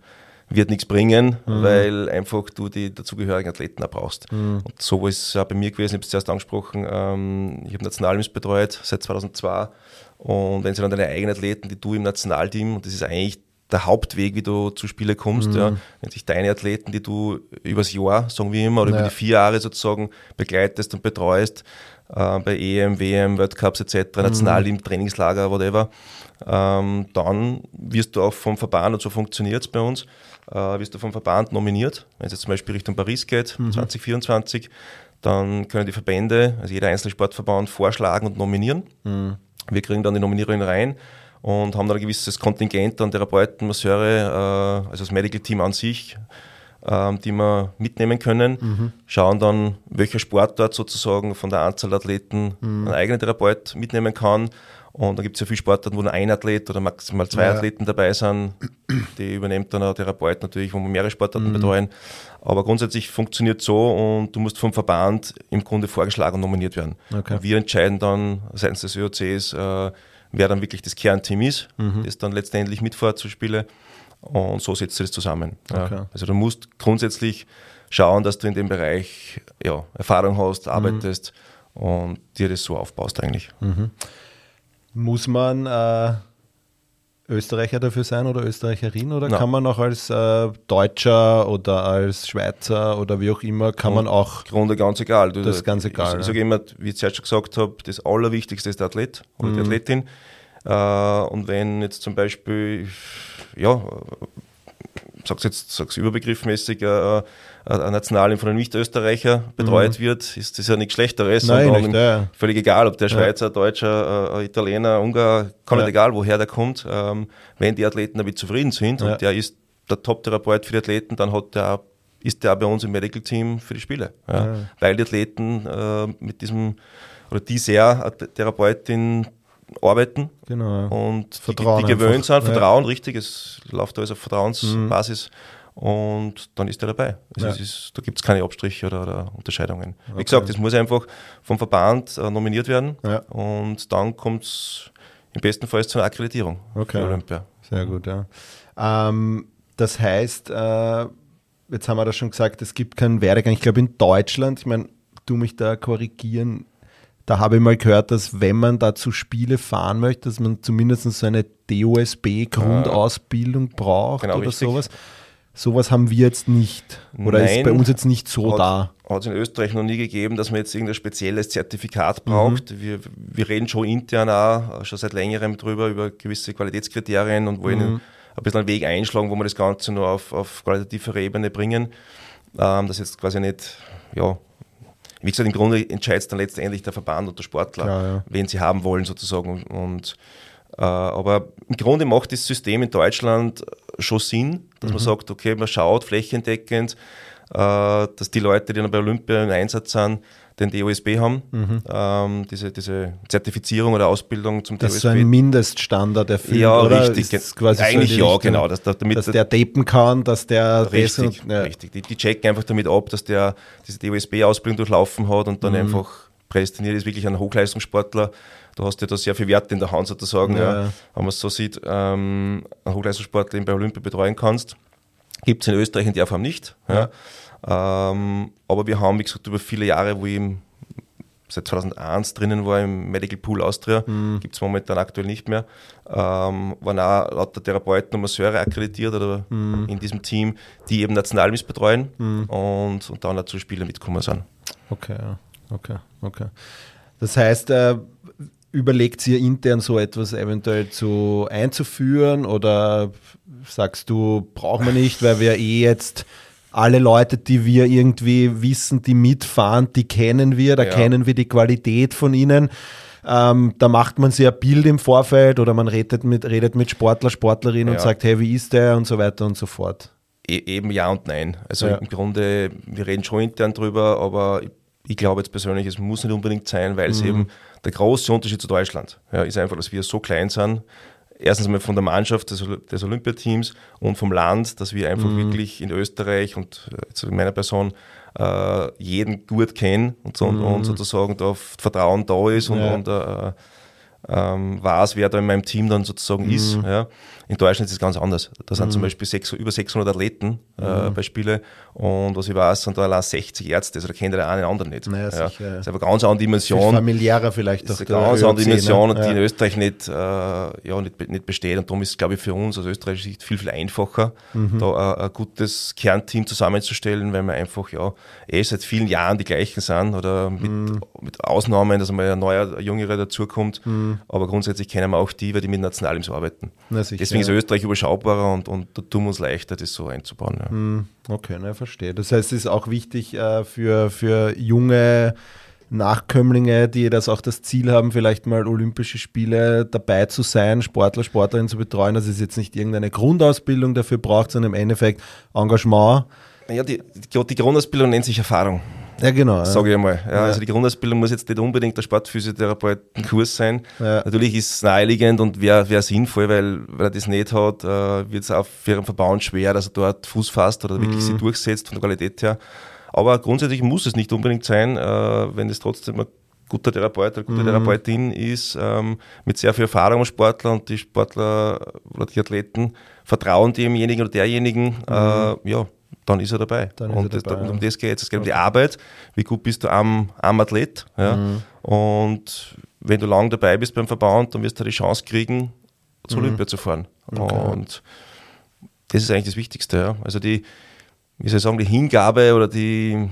[SPEAKER 3] wird nichts bringen, mhm. weil einfach du die dazugehörigen Athleten auch brauchst. Mhm. Und so ist es ja bei mir gewesen, ich habe es zuerst angesprochen, ähm, ich habe Nationalteams betreut seit 2002 und wenn sie dann deine eigenen Athleten, die du im Nationalteam, und das ist eigentlich der Hauptweg, wie du zu Spiele kommst. Mhm. Ja. Wenn sich deine Athleten, die du übers Jahr, sagen wir immer, oder ja. über die vier Jahre sozusagen begleitest und betreust, äh, bei EM, WM, World etc., mhm. Nationalteam, Trainingslager, whatever, ähm, dann wirst du auch vom Verband, und so funktioniert es bei uns, äh, wirst du vom Verband nominiert. Wenn es jetzt zum Beispiel Richtung Paris geht, mhm. 2024, dann können die Verbände, also jeder einzelne Sportverband, vorschlagen und nominieren. Mhm. Wir kriegen dann die Nominierungen rein und haben dann ein gewisses Kontingent an Therapeuten, Masseure, äh, also das Medical Team an sich, äh, die wir mitnehmen können. Mhm. Schauen dann, welcher Sportart sozusagen von der Anzahl der Athleten mhm. einen eigenen Therapeut mitnehmen kann. Und da gibt es ja viele Sportarten, wo nur ein Athlet oder maximal zwei ja. Athleten dabei sind. Die übernimmt dann ein Therapeut natürlich, wo wir mehrere Sportarten mhm. betreuen. Aber grundsätzlich funktioniert so und du musst vom Verband im Grunde vorgeschlagen und nominiert werden. Okay. Wir entscheiden dann seitens des ÖOCs, äh, wer dann wirklich das Kernteam ist, mhm. das dann letztendlich mitfährt zu Spiele. Und so setzt du das zusammen. Okay. Ja. Also du musst grundsätzlich schauen, dass du in dem Bereich ja, Erfahrung hast, arbeitest mhm. und dir das so aufbaust eigentlich.
[SPEAKER 1] Mhm. Muss man äh, Österreicher dafür sein oder Österreicherin oder Nein. kann man auch als äh, Deutscher oder als Schweizer oder wie auch immer, kann man auch.
[SPEAKER 3] Grunde ganz egal.
[SPEAKER 1] Du, das ist ganz egal.
[SPEAKER 3] Ich, ich sage immer, wie ich zuerst schon gesagt habe, das Allerwichtigste ist der Athlet oder mhm. die Athletin. Äh, und wenn jetzt zum Beispiel, ja, sag's jetzt, sag's überbegriffmäßig, äh, ein Nationalteam von einem Nicht-Österreicher betreut mhm. wird, ist das ja nichts Schlechteres.
[SPEAKER 1] Nein, nicht, ja.
[SPEAKER 3] Völlig egal, ob der Schweizer, ja. Deutscher, äh, Italiener, Ungar, kann ja. egal, woher der kommt. Ähm, wenn die Athleten damit zufrieden sind und der ist der Top-Therapeut für die Athleten, dann hat der ist der bei uns im Medical Team für die Spiele. Weil die Athleten äh, mit diesem oder dieser Therapeutin arbeiten
[SPEAKER 1] genau,
[SPEAKER 3] und Vertrauen die, die gewöhnt sind, Vertrauen, richtig, es läuft alles auf Vertrauensbasis. Mhm und dann ist er dabei. Also ja. ist, da gibt es keine Abstriche oder, oder Unterscheidungen. Okay. Wie gesagt, es muss einfach vom Verband äh, nominiert werden ja. und dann kommt es im besten Fall zu einer Akkreditierung
[SPEAKER 1] okay. für Olympia. Sehr gut, ja. Ähm, das heißt, äh, jetzt haben wir das schon gesagt, es gibt keinen Werdegang. Ich glaube in Deutschland, ich meine, du mich da korrigieren, da habe ich mal gehört, dass wenn man dazu Spiele fahren möchte, dass man zumindest so eine DOSB-Grundausbildung braucht genau, oder richtig. sowas. Sowas haben wir jetzt nicht. Oder Nein, ist bei uns jetzt nicht so
[SPEAKER 3] hat,
[SPEAKER 1] da?
[SPEAKER 3] Hat es in Österreich noch nie gegeben, dass man jetzt irgendein spezielles Zertifikat braucht. Mhm. Wir, wir reden schon intern auch, schon seit längerem drüber, über gewisse Qualitätskriterien und wollen mhm. ein bisschen einen Weg einschlagen, wo wir das Ganze nur auf, auf qualitativere Ebene bringen. Ähm, das jetzt quasi nicht, ja, wie gesagt, im Grunde entscheidet dann letztendlich der Verband und der Sportler, ja, ja. wen sie haben wollen sozusagen. Und äh, aber im Grunde macht das System in Deutschland schon Sinn, dass mhm. man sagt, okay, man schaut flächendeckend, äh, dass die Leute, die dann bei Olympia im Einsatz sind, den DOSB haben, mhm. ähm, diese, diese Zertifizierung oder Ausbildung zum
[SPEAKER 1] das DOSB. Das ist so ein Mindeststandard
[SPEAKER 3] erfüllt, Ja, oder? richtig. Eigentlich so ja, genau.
[SPEAKER 1] Dass, damit dass der tapen kann, dass der...
[SPEAKER 3] Richtig, und, ja. richtig. Die, die, checken einfach damit ab, dass der diese DOSB-Ausbildung durchlaufen hat und dann mhm. einfach prädestiniert ist, wirklich ein Hochleistungssportler. Du hast ja da sehr viel Wert in der Hand sozusagen, ja. Ja, wenn man es so sieht, ähm, einen Hochleistungssportler den bei Olympia betreuen kannst. Gibt es in Österreich in der Form nicht. Ja. Ähm, aber wir haben, wie gesagt, über viele Jahre, wo ich seit 2001 drinnen war im Medical Pool Austria, mhm. gibt es momentan aktuell nicht mehr, ähm, waren auch lauter Therapeuten und Masseure akkreditiert oder mhm. in diesem Team, die eben Nationalmis betreuen mhm. und, und dann dazu Spieler mitkommen sind.
[SPEAKER 1] Okay, okay, okay. Das heißt, äh, überlegt ihr intern so etwas eventuell zu einzuführen oder sagst du, brauchen wir nicht, weil wir eh jetzt alle Leute, die wir irgendwie wissen, die mitfahren, die kennen wir, da ja. kennen wir die Qualität von ihnen. Ähm, da macht man sich ein Bild im Vorfeld oder man redet mit, redet mit Sportler, Sportlerinnen ja. und sagt, hey, wie ist der und so weiter und so fort.
[SPEAKER 3] E eben ja und nein. Also ja. im Grunde, wir reden schon intern drüber, aber ich, ich glaube jetzt persönlich, es muss nicht unbedingt sein, weil es mhm. eben der große Unterschied zu Deutschland ja, ist einfach, dass wir so klein sind erstens mal von der Mannschaft des, des Olympiateams und vom Land, dass wir einfach mhm. wirklich in Österreich und äh, in meiner Person äh, jeden gut kennen und, so, mhm. und sozusagen da Vertrauen da ist und, ja. und äh, ähm, weiß, wer da in meinem Team dann sozusagen mhm. ist. Ja. In Deutschland ist es ganz anders. Da sind mhm. zum Beispiel sechs, über 600 Athleten äh, mhm. bei Spielen und was ich weiß, sind da allein 60 Ärzte, also da kennt der einen anderen nicht. Naja, ja. sicher, Das ist einfach eine ganz andere Dimension.
[SPEAKER 1] Familiärer vielleicht.
[SPEAKER 3] Das ist eine ganz andere Dimension, ne? die in Österreich nicht, äh, ja, nicht, nicht besteht und darum ist es, glaube ich, für uns aus österreichischer Sicht viel, viel einfacher, mhm. da ein, ein, gutes Kernteam zusammenzustellen, weil wir einfach ja eh seit vielen Jahren die gleichen sind oder mit, mhm. mit Ausnahmen, dass mal ein neuer, ein jüngerer dazukommt, mhm. aber grundsätzlich kennen wir auch die, weil die mit Nationalteams arbeiten. Na, sicher, Deswegen ist Österreich überschaubarer und, und da tun wir uns leichter, das so einzubauen. Ja. Hm,
[SPEAKER 1] okay, ne, verstehe. Das heißt, es ist auch wichtig äh, für, für junge Nachkömmlinge, die das auch das Ziel haben, vielleicht mal Olympische Spiele dabei zu sein, Sportler, Sportlerinnen zu betreuen, dass es jetzt nicht irgendeine Grundausbildung dafür braucht, sondern im Endeffekt Engagement.
[SPEAKER 3] Ja, die, die Grundausbildung nennt sich Erfahrung.
[SPEAKER 1] Ja, genau.
[SPEAKER 3] Sage ich einmal. Ja, ja. Also die Grundausbildung muss jetzt nicht unbedingt der Sportphysiotherapeutenkurs sein. Ja. Natürlich ist es naheliegend und wäre wär sinnvoll, weil, weil er das nicht hat, äh, wird es auch für einen Verband schwer, dass er dort Fuß fasst oder mhm. wirklich sich durchsetzt von der Qualität her. Aber grundsätzlich muss es nicht unbedingt sein, äh, wenn es trotzdem ein guter Therapeut oder gute mhm. Therapeutin ist, ähm, mit sehr viel Erfahrung als Sportler und die Sportler oder die Athleten vertrauen demjenigen oder derjenigen, mhm. äh, ja, dann ist er dabei. Ist und, er dabei, das, ja. um das geht es. Es geht um die Arbeit. Wie gut bist du am, am Athlet? Ja? Mhm. Und wenn du lang dabei bist beim Verband, dann wirst du die Chance kriegen, zur mhm. Olympia zu fahren. Okay. Und das ist eigentlich das Wichtigste. Ja? Also die, wie soll ich sagen, die Hingabe oder die,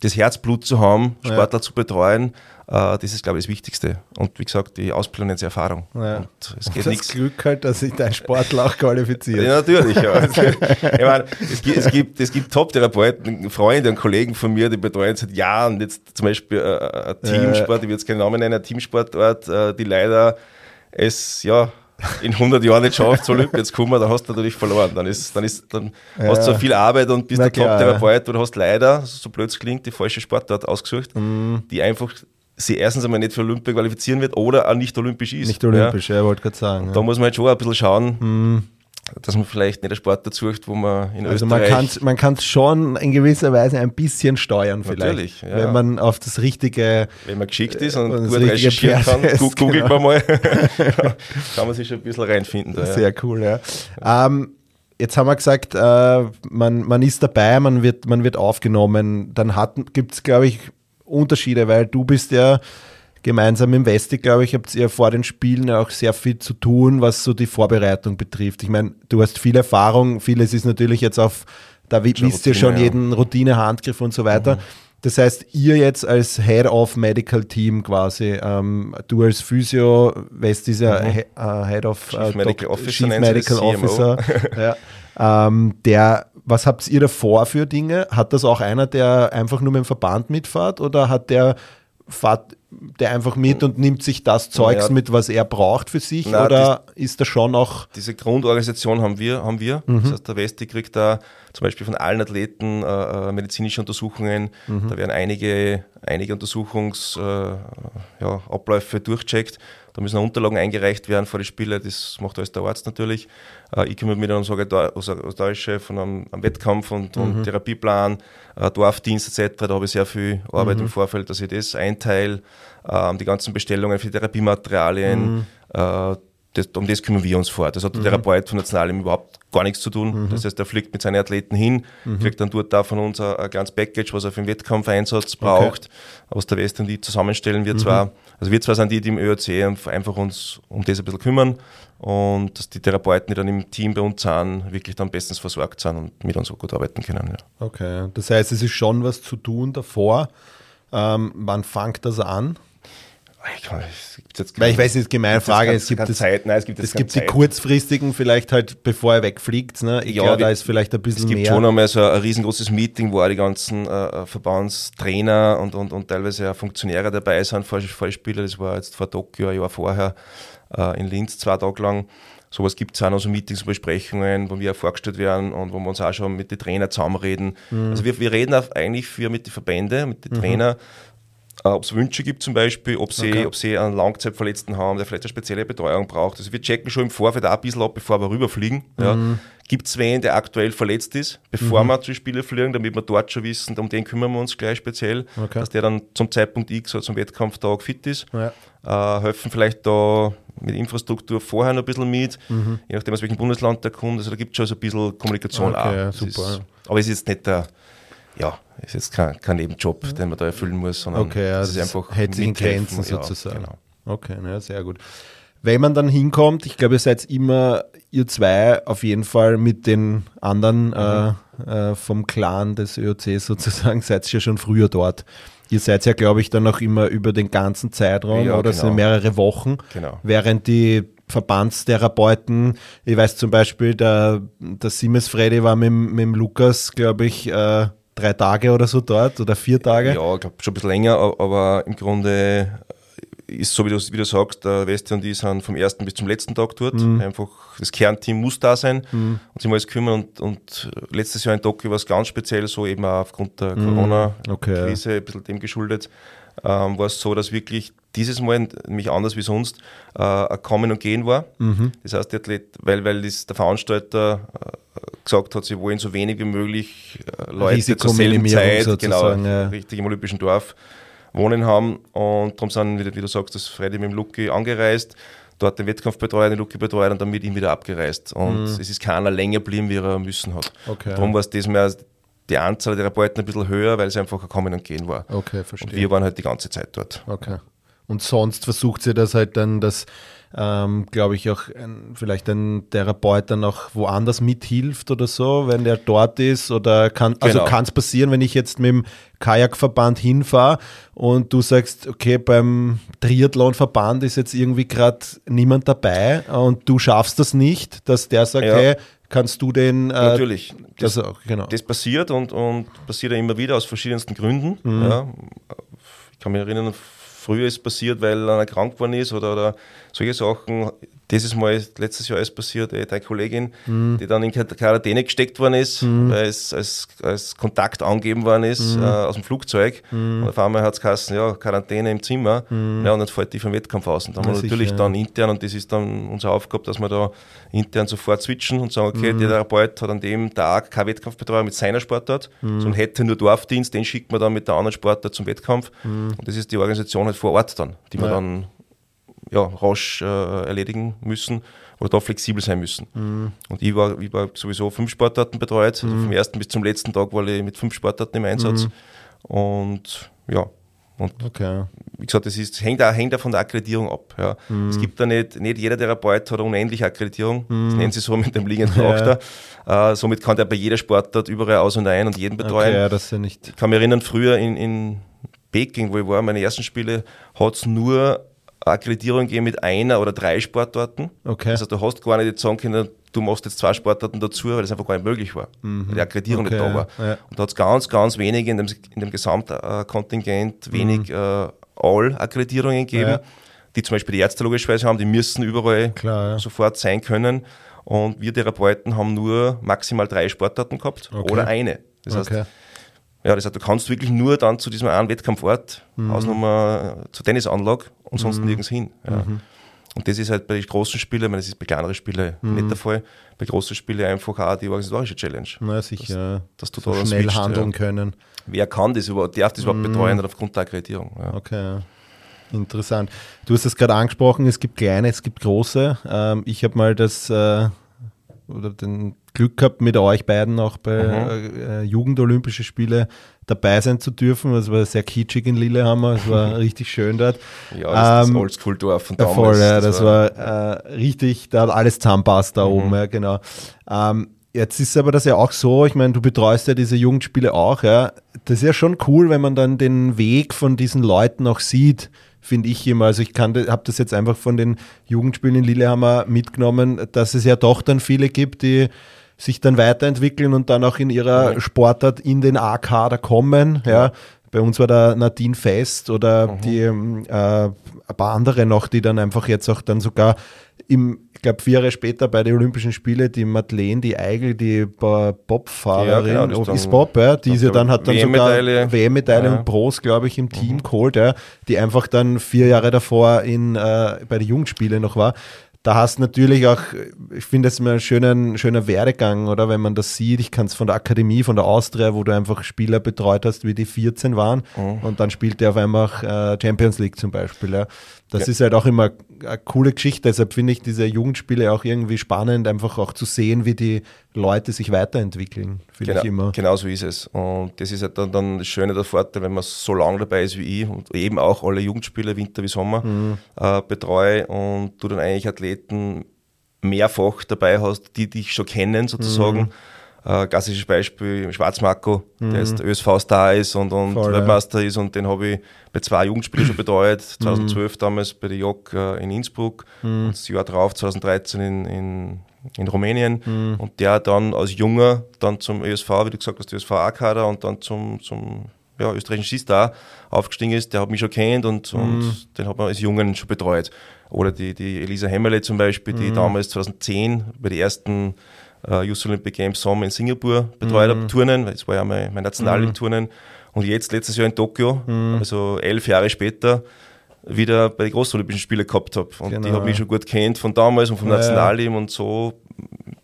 [SPEAKER 3] das Herzblut zu haben, Sportler ja. zu betreuen, das ist, glaube ich, das Wichtigste. Und wie gesagt, die Ausbildung sich Erfahrung. Ja. Und
[SPEAKER 1] es geht das nix. Glück halt, dass sich dein Sportler auch qualifiziert.
[SPEAKER 3] Ja, natürlich. Ja. ich meine, es gibt, es gibt, es gibt Top-Therapeuten, Freunde und Kollegen von mir, die betreuen seit Jahren jetzt zum Beispiel äh, ein Teamsport, ich will jetzt keinen Namen nennen, ein Teamsportort, äh, die leider es, ja, in 100 Jahren nicht schafft, zur Olympia zu kommen, dann hast du natürlich verloren. Dann, ist, dann, ist, dann ja. hast du so viel Arbeit und bist Na der Top-Therapeut ja. und hast leider, so blöd es klingt, die falsche Sportart ausgesucht, mhm. die einfach sie erstens einmal nicht für Olympia qualifizieren wird oder auch nicht olympisch ist.
[SPEAKER 1] Nicht olympisch, ja, ja wollte gerade sagen.
[SPEAKER 3] Ja. Da muss man halt schon ein bisschen schauen, mhm. dass man vielleicht nicht einen Sport dazu sucht, wo man in also
[SPEAKER 1] Österreich... Also man kann es schon in gewisser Weise ein bisschen steuern vielleicht. Natürlich, ja. Wenn man auf das richtige...
[SPEAKER 3] Wenn man geschickt ist und, und gut recherchieren kann, ist, googelt genau. man mal, kann man sich schon ein bisschen reinfinden. Da,
[SPEAKER 1] Sehr cool, ja. Ähm, Jetzt haben wir gesagt, äh, man, man ist dabei, man wird, man wird aufgenommen. Dann gibt es, glaube ich, Unterschiede, weil du bist ja gemeinsam im Westi, glaube ich, habt ihr vor den Spielen auch sehr viel zu tun, was so die Vorbereitung betrifft. Ich meine, du hast viel Erfahrung, vieles ist natürlich jetzt auf, da wisst ihr schon ja. jeden Routine, Handgriff und so weiter. Mhm. Das heißt, ihr jetzt als Head of Medical Team quasi, ähm, du als Physio, West ist ja mhm. uh, Head of
[SPEAKER 3] Chief uh, Medical Officer,
[SPEAKER 1] Chief Medical Officer ja, ähm, der was habt ihr da vor für Dinge? Hat das auch einer, der einfach nur mit dem Verband mitfahrt oder hat der fahrt der einfach mit und nimmt sich das Zeugs naja, mit, was er braucht für sich? Na, oder die, ist da schon auch.
[SPEAKER 3] Diese Grundorganisation haben wir, haben wir. Mhm. Das heißt, der Westi kriegt da zum Beispiel von allen Athleten äh, äh medizinische Untersuchungen. Mhm. Da werden einige, einige Untersuchungsabläufe äh, ja, durchcheckt Da müssen Unterlagen eingereicht werden vor die Spiele, das macht alles der Arzt natürlich. Äh, ich kümmere mich dann um Organisatorchef von einem, einem Wettkampf und, mhm. und Therapieplan, äh, Dorfdienst etc. Da habe ich sehr viel Arbeit mhm. im Vorfeld, dass ich das einteile, äh, die ganzen Bestellungen für Therapiematerialien, mhm. Das, um das kümmern wir uns vor. Das hat der mhm. Therapeut von Nationalem überhaupt gar nichts zu tun. Mhm. Das heißt, er fliegt mit seinen Athleten hin, mhm. kriegt dann dort da von uns ein, ein kleines Package, was er für den Wettkampfeinsatz braucht, okay. was der West und die zusammenstellen. Wir mhm. zwar, also wir zwar sind die, die im ÖOC einfach uns um das ein bisschen kümmern und dass die Therapeuten, die dann im Team bei uns sind, wirklich dann bestens versorgt sind und mit uns auch gut arbeiten können. Ja.
[SPEAKER 1] Okay, das heißt, es ist schon was zu tun davor. Ähm, wann fängt das an?
[SPEAKER 3] Ich, kann,
[SPEAKER 1] jetzt Weil ich weiß nicht, gemeine Frage, es gibt, das, Zeit, nein, es gibt, es gibt die kurzfristigen vielleicht halt, bevor er wegfliegt. Ne? Ich ja, glaube, da ist vielleicht ein bisschen mehr.
[SPEAKER 3] Es gibt schon einmal so ein riesengroßes Meeting, wo auch die ganzen äh, äh, Verbandstrainer und, und, und teilweise auch Funktionäre dabei sind, Vollspieler. Das war jetzt vor Tokio, ein Jahr vorher äh, in Linz, zwei Tage lang. Sowas gibt es auch noch, so Meetings und Besprechungen, wo wir auch vorgestellt werden und wo wir uns auch schon mit den Trainern zusammenreden. Mhm. Also wir, wir reden eigentlich für mit den Verbänden, mit den mhm. Trainern, äh, ob es Wünsche gibt zum Beispiel, ob sie, okay. ob sie einen Langzeitverletzten haben, der vielleicht eine spezielle Betreuung braucht. Also wir checken schon im Vorfeld auch ein bisschen ab, bevor wir rüberfliegen. Mhm. Ja. Gibt es wen, der aktuell verletzt ist, bevor mhm. wir zu Spiele fliegen, damit wir dort schon wissen, um den kümmern wir uns gleich speziell, okay. dass der dann zum Zeitpunkt X oder zum Wettkampftag fit ist. Ja. Äh, helfen vielleicht da mit Infrastruktur vorher noch ein bisschen mit, mhm. je nachdem aus welchem Bundesland der kommt. Also da gibt es schon so ein bisschen Kommunikation okay, auch. Ja, super. Ist, aber es ist jetzt nicht der ja, ist jetzt kein, kein Nebenjob, den man da erfüllen muss, sondern
[SPEAKER 1] okay, ja, es ist einfach hält sich in Grenzen sozusagen. Ja, genau. Okay, ja, sehr gut. Wenn man dann hinkommt, ich glaube, ihr seid immer, ihr zwei, auf jeden Fall mit den anderen mhm. äh, äh, vom Clan des ÖOC sozusagen, seid ihr ja schon früher dort. Ihr seid ja, glaube ich, dann auch immer über den ganzen Zeitraum ja, oder genau. sind mehrere Wochen, genau. während die Verbandstherapeuten, ich weiß zum Beispiel, der, der Siemens Freddy war mit, mit dem Lukas, glaube ich, äh, drei Tage oder so dort oder vier Tage?
[SPEAKER 3] Ja, ich glaube schon ein bisschen länger, aber im Grunde ist so, wie du, wie du sagst, der Weste und ich sind vom ersten bis zum letzten Tag dort. Mhm. Einfach das Kernteam muss da sein mhm. und sich um alles kümmern. Und, und letztes Jahr in Tokio war es ganz speziell so, eben auch aufgrund der mhm. Corona-Krise, okay. ein bisschen dem geschuldet, ähm, war es so, dass wirklich dieses Mal, nämlich anders wie sonst, äh, ein Kommen und Gehen war. Mhm. Das heißt, der Athlet, weil, weil das der Veranstalter äh, gesagt hat, sie wollen so wenig wie möglich äh, Leute zur selben Zeit, genau, ja. richtig im Olympischen Dorf wohnen haben. Und darum sind, wie, wie du sagst, das Freddy mit dem Luki angereist, dort den Wettkampf betreut, den Luki betreut und dann mit ihm wieder abgereist. Und mhm. es ist keiner länger geblieben, wie er müssen hat. Okay. Darum war es diesmal die Anzahl der Therapeuten ein bisschen höher, weil es einfach ein Kommen und Gehen war.
[SPEAKER 1] Okay, verstehe.
[SPEAKER 3] Und wir waren halt die ganze Zeit dort.
[SPEAKER 1] Okay. Und sonst versucht sie das halt dann, dass ähm, glaube ich, auch ein, vielleicht ein Therapeut dann auch woanders mithilft oder so, wenn der dort ist. Oder kann, also genau. kann es passieren, wenn ich jetzt mit dem Kajakverband hinfahre und du sagst, okay, beim Triathlonverband ist jetzt irgendwie gerade niemand dabei und du schaffst das nicht, dass der sagt, ja. hey, kannst du den.
[SPEAKER 3] Äh, Natürlich. Das, das, genau. das passiert und, und passiert ja immer wieder aus verschiedensten Gründen. Mhm. Ja. Ich kann mich erinnern, früher ist passiert, weil einer krank geworden ist oder, oder solche Sachen. Dieses Mal, letztes Jahr ist passiert, eh, deine Kollegin, mhm. die dann in Quarantäne gesteckt worden ist, mhm. weil es als, als Kontakt angegeben worden ist mhm. äh, aus dem Flugzeug. Mhm. Und auf einmal hat es geheißen, ja, Quarantäne im Zimmer. Mhm. Ja, und dann fällt die vom Wettkampf aus. Und dann haben wir natürlich sicher, dann intern, und das ist dann unsere Aufgabe, dass wir da intern sofort switchen und sagen, okay, mhm. der Therapeut hat an dem Tag kein Wettkampfbetreuer mit seiner Sportart, sondern hätte nur Dorfdienst, den schickt man dann mit der anderen Sportart zum Wettkampf. Und das ist die Organisation halt vor Ort dann, die ja. wir dann ja, rasch äh, erledigen müssen oder da flexibel sein müssen. Mhm. Und ich war, ich war sowieso fünf Sportarten betreut, also mhm. vom ersten bis zum letzten Tag war ich mit fünf Sportarten im Einsatz. Mhm. Und ja, und okay. wie gesagt, das ist, hängt, auch, hängt auch von der Akkreditierung ab. Ja. Mhm. Es gibt da nicht, nicht jeder Therapeut hat unendliche Akkreditierung, mhm. das nennen sie so mit dem liegenden Charakter. Ja. Äh, somit kann der bei jeder Sportart überall aus und ein und jeden betreuen. Okay,
[SPEAKER 1] ja, das ja nicht.
[SPEAKER 3] Ich kann mich erinnern, früher in, in Peking, wo ich war, meine ersten Spiele, hat es nur Akkreditierung gehen mit einer oder drei Sportarten. Okay. Also du hast gar nicht jetzt sagen können, du machst jetzt zwei Sportarten dazu, weil das einfach gar nicht möglich war, mhm. weil die Akkreditierung okay, nicht da war. Ja. Und da hat es ganz, ganz wenige in dem, in dem Gesamtkontingent wenig mhm. äh, All-Akkreditierungen gegeben, ja. die zum Beispiel die Ärzte logischerweise haben, die müssen überall Klar, ja. sofort sein können. Und wir Therapeuten haben nur maximal drei Sportarten gehabt okay. oder eine. Das heißt, okay. Ja, das heißt, du kannst wirklich nur dann zu diesem einen Wettkampfort, mhm. Hausnummer zur Tennisanlage und sonst mhm. nirgends hin. Ja. Mhm. Und das ist halt bei den großen Spielen, ich meine, das ist bei kleineren Spielen
[SPEAKER 1] Mhm.
[SPEAKER 3] nicht der Fall, bei großen Spielen einfach auch die organisatorische Challenge.
[SPEAKER 1] Na, sicher.
[SPEAKER 3] dass du
[SPEAKER 1] so
[SPEAKER 3] da
[SPEAKER 1] schnell
[SPEAKER 3] switcht,
[SPEAKER 1] handeln
[SPEAKER 3] ja.
[SPEAKER 1] können.
[SPEAKER 3] Wer kann das überhaupt, darf das überhaupt
[SPEAKER 1] Mhm.
[SPEAKER 3] betreuen aufgrund der Akkreditierung? Ja.
[SPEAKER 1] Okay, interessant. Du hast es gerade angesprochen, es gibt kleine, es gibt große. Ähm, ich habe mal das äh, oder den Glück gehabt, mit euch beiden auch bei
[SPEAKER 3] Mhm.
[SPEAKER 1] äh, Jugendolympische Spiele dabei sein zu dürfen. Es war sehr kitschig in Lillehammer, es war richtig schön dort.
[SPEAKER 3] Ja, das ist
[SPEAKER 1] Ähm,
[SPEAKER 3] das Oldschool-Dorf von
[SPEAKER 1] Ja,
[SPEAKER 3] damals.
[SPEAKER 1] voll, ja, das, war, äh, richtig, da hat alles zusammenpasst da oben, ja, genau. Ähm, jetzt ist aber das ja auch so, ich meine, du betreust ja diese Jugendspiele auch, ja. Das ist ja schon cool, wenn man dann den Weg von diesen Leuten auch sieht, finde ich immer. Also ich habe das jetzt einfach von den Jugendspielen in Lillehammer mitgenommen, dass es ja doch dann viele gibt, die sich dann weiterentwickeln und dann auch in ihrer Sportart in den A-Kader kommen, ja. Bei uns war da Nadine Fest oder die ähm, äh, ein paar andere noch, die dann einfach jetzt auch dann sogar im, ich glaube, vier Jahre später bei den Olympischen Spielen, die Madeleine, die Eigel, die Bo- Bobfahrerin,
[SPEAKER 3] Ja, genau, ist
[SPEAKER 1] Bob, ja, die
[SPEAKER 3] dann
[SPEAKER 1] hat dann sogar
[SPEAKER 3] WM-Medaille. Ja.
[SPEAKER 1] und Pros, glaube ich, im Team geholt, ja, die einfach dann vier Jahre davor in, äh, bei den Jugendspielen noch war. Da hast natürlich auch, ich finde es immer ein schöner, schöner Werdegang, oder wenn man das sieht. Ich kann es von der Akademie, von der Austria, wo du einfach Spieler betreut hast, wie die 14 waren und dann spielt der auf einmal äh, Champions League zum Beispiel. Ja. Das
[SPEAKER 3] Ja.
[SPEAKER 1] ist halt auch immer eine coole Geschichte. Deshalb finde ich diese Jugendspiele auch irgendwie spannend, einfach auch zu sehen, wie die Leute sich weiterentwickeln. Finde
[SPEAKER 3] Genau,
[SPEAKER 1] ich immer.
[SPEAKER 3] genau so ist es. Und das ist halt dann, dann das Schöne der Vorteil, wenn man so lange dabei ist wie ich und eben auch alle Jugendspiele, Winter wie Sommer,
[SPEAKER 1] Mhm.
[SPEAKER 3] äh, betreue und du dann eigentlich Athleten mehrfach dabei hast, die dich schon kennen sozusagen.
[SPEAKER 1] Mhm.
[SPEAKER 3] Äh, klassisches Beispiel Schwarzmarco, der jetzt ÖSV-Star ist und, und
[SPEAKER 1] Mhm. Voll, ja.
[SPEAKER 3] Weltmeister ist und den habe ich bei zwei Jugendspielen schon betreut.
[SPEAKER 1] Mhm.
[SPEAKER 3] 2012 damals bei der JOC äh, in Innsbruck und das Jahr drauf, 2013 in, in, in Rumänien.
[SPEAKER 1] Mhm.
[SPEAKER 3] Und der dann als Junger dann zum ÖSV, wie du gesagt hast, der ÖSV A-Kader und dann zum, zum ja, österreichischen Skistar aufgestiegen ist, der hat mich schon kennt und,
[SPEAKER 1] Mhm.
[SPEAKER 3] und den hat man als Jungen schon betreut. Oder die, die Elisa Hemmerle zum Beispiel,
[SPEAKER 1] Mhm.
[SPEAKER 3] die damals 2010 bei den ersten äh, Youth Olympic Games Sommer in Singapur betreut
[SPEAKER 1] Mhm.
[SPEAKER 3] habe, Turnen, weil es war ja mein, mein Nationalturnen. Und jetzt, letztes Jahr in Tokio,
[SPEAKER 1] Mhm.
[SPEAKER 3] also elf Jahre später, wieder bei den Großolympischen Spielen gehabt habe. Und
[SPEAKER 1] Genau,
[SPEAKER 3] die habe ich schon gut kennt von damals und vom
[SPEAKER 1] Ja.
[SPEAKER 3] Nationalteam und so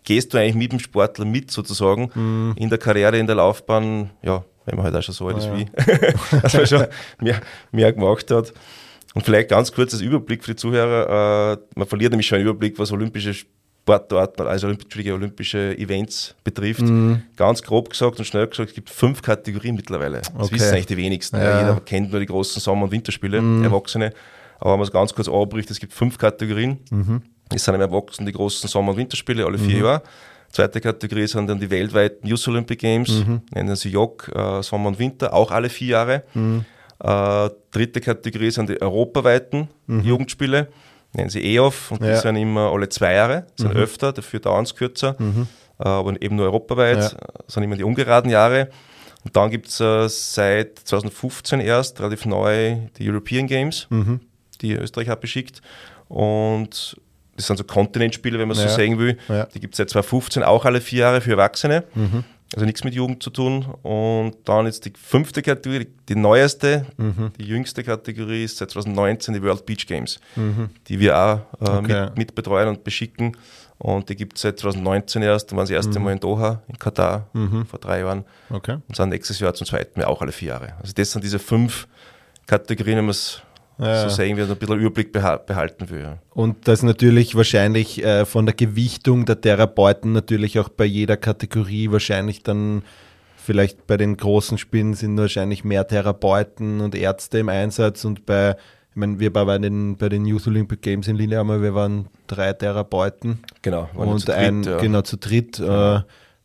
[SPEAKER 3] gehst du eigentlich mit dem Sportler mit sozusagen
[SPEAKER 1] Mhm.
[SPEAKER 3] in der Karriere, in der Laufbahn, ja, wenn man halt auch schon so alt ist
[SPEAKER 1] ja.
[SPEAKER 3] wie ich, dass man schon mehr, mehr gemacht hat. Und vielleicht ganz kurz als Überblick für die Zuhörer, äh, man verliert nämlich schon einen Überblick, was olympische Sportarten, also Olymp Entschuldige, olympische Events betrifft.
[SPEAKER 1] Mhm.
[SPEAKER 3] Ganz grob gesagt und schnell gesagt, es gibt fünf Kategorien mittlerweile. Das
[SPEAKER 1] Okay.
[SPEAKER 3] wissen eigentlich die wenigsten.
[SPEAKER 1] Ja. Mhm.
[SPEAKER 3] Jeder kennt nur die großen Sommer- und Winterspiele, Erwachsene. Aber wenn man es ganz kurz anbricht, es gibt fünf Kategorien.
[SPEAKER 1] Mhm.
[SPEAKER 3] Es sind im Erwachsenen die großen Sommer- und Winterspiele, alle vier Jahre. Zweite Kategorie sind dann die weltweiten Youth Olympic Games,
[SPEAKER 1] Mhm.
[SPEAKER 3] nennen sie JOC, äh, Sommer und Winter, auch alle vier Jahre.
[SPEAKER 1] Mhm.
[SPEAKER 3] Äh, dritte Kategorie sind die europaweiten Jugendspiele, nennen sie EOF, und
[SPEAKER 1] Mhm. Ja. Mhm.
[SPEAKER 3] die sind immer alle zwei Jahre, sind öfter, dafür dauern es kürzer, äh, aber eben nur europaweit,
[SPEAKER 1] Ja.
[SPEAKER 3] äh, sind immer die ungeraden Jahre. Und dann gibt es äh, seit 2015 erst relativ neu die European Games,
[SPEAKER 1] Mhm.
[SPEAKER 3] die Österreich hat beschickt. Und das sind so Kontinentspiele, wenn man
[SPEAKER 1] Ja.
[SPEAKER 3] so sagen will. Die gibt es seit 2015 auch alle vier Jahre für Erwachsene.
[SPEAKER 1] Mhm.
[SPEAKER 3] Also nichts mit Jugend zu tun. Und dann jetzt die fünfte Kategorie, die, die neueste,
[SPEAKER 1] Mhm.
[SPEAKER 3] die jüngste Kategorie ist seit 2019 die World Beach Games, die wir auch äh,
[SPEAKER 1] Mhm. Okay.
[SPEAKER 3] mit, mit betreuen und beschicken. Und die gibt es seit 2019 erst. Da waren sie das
[SPEAKER 1] Mhm.
[SPEAKER 3] erste Mal in Doha, in Katar, vor drei Jahren.
[SPEAKER 1] Okay.
[SPEAKER 3] Und sind nächstes Jahr zum zweiten Mal auch alle vier Jahre. Also das sind diese fünf Kategorien, wenn man es
[SPEAKER 1] Ja.
[SPEAKER 3] so sagen wir, ein bisschen Überblick beha behalten will. Ja.
[SPEAKER 1] Und das natürlich wahrscheinlich äh, von der Gewichtung der Therapeuten natürlich auch bei jeder Kategorie wahrscheinlich dann vielleicht bei den großen Spielen sind wahrscheinlich mehr Therapeuten und Ärzte im Einsatz und bei, ich meine, wir bei den, bei den Youth Olympic Games in Lillehammer, wir waren drei Therapeuten
[SPEAKER 3] Genau. waren
[SPEAKER 1] und
[SPEAKER 3] zu dritt,
[SPEAKER 1] ein,
[SPEAKER 3] ja.
[SPEAKER 1] genau zu dritt äh,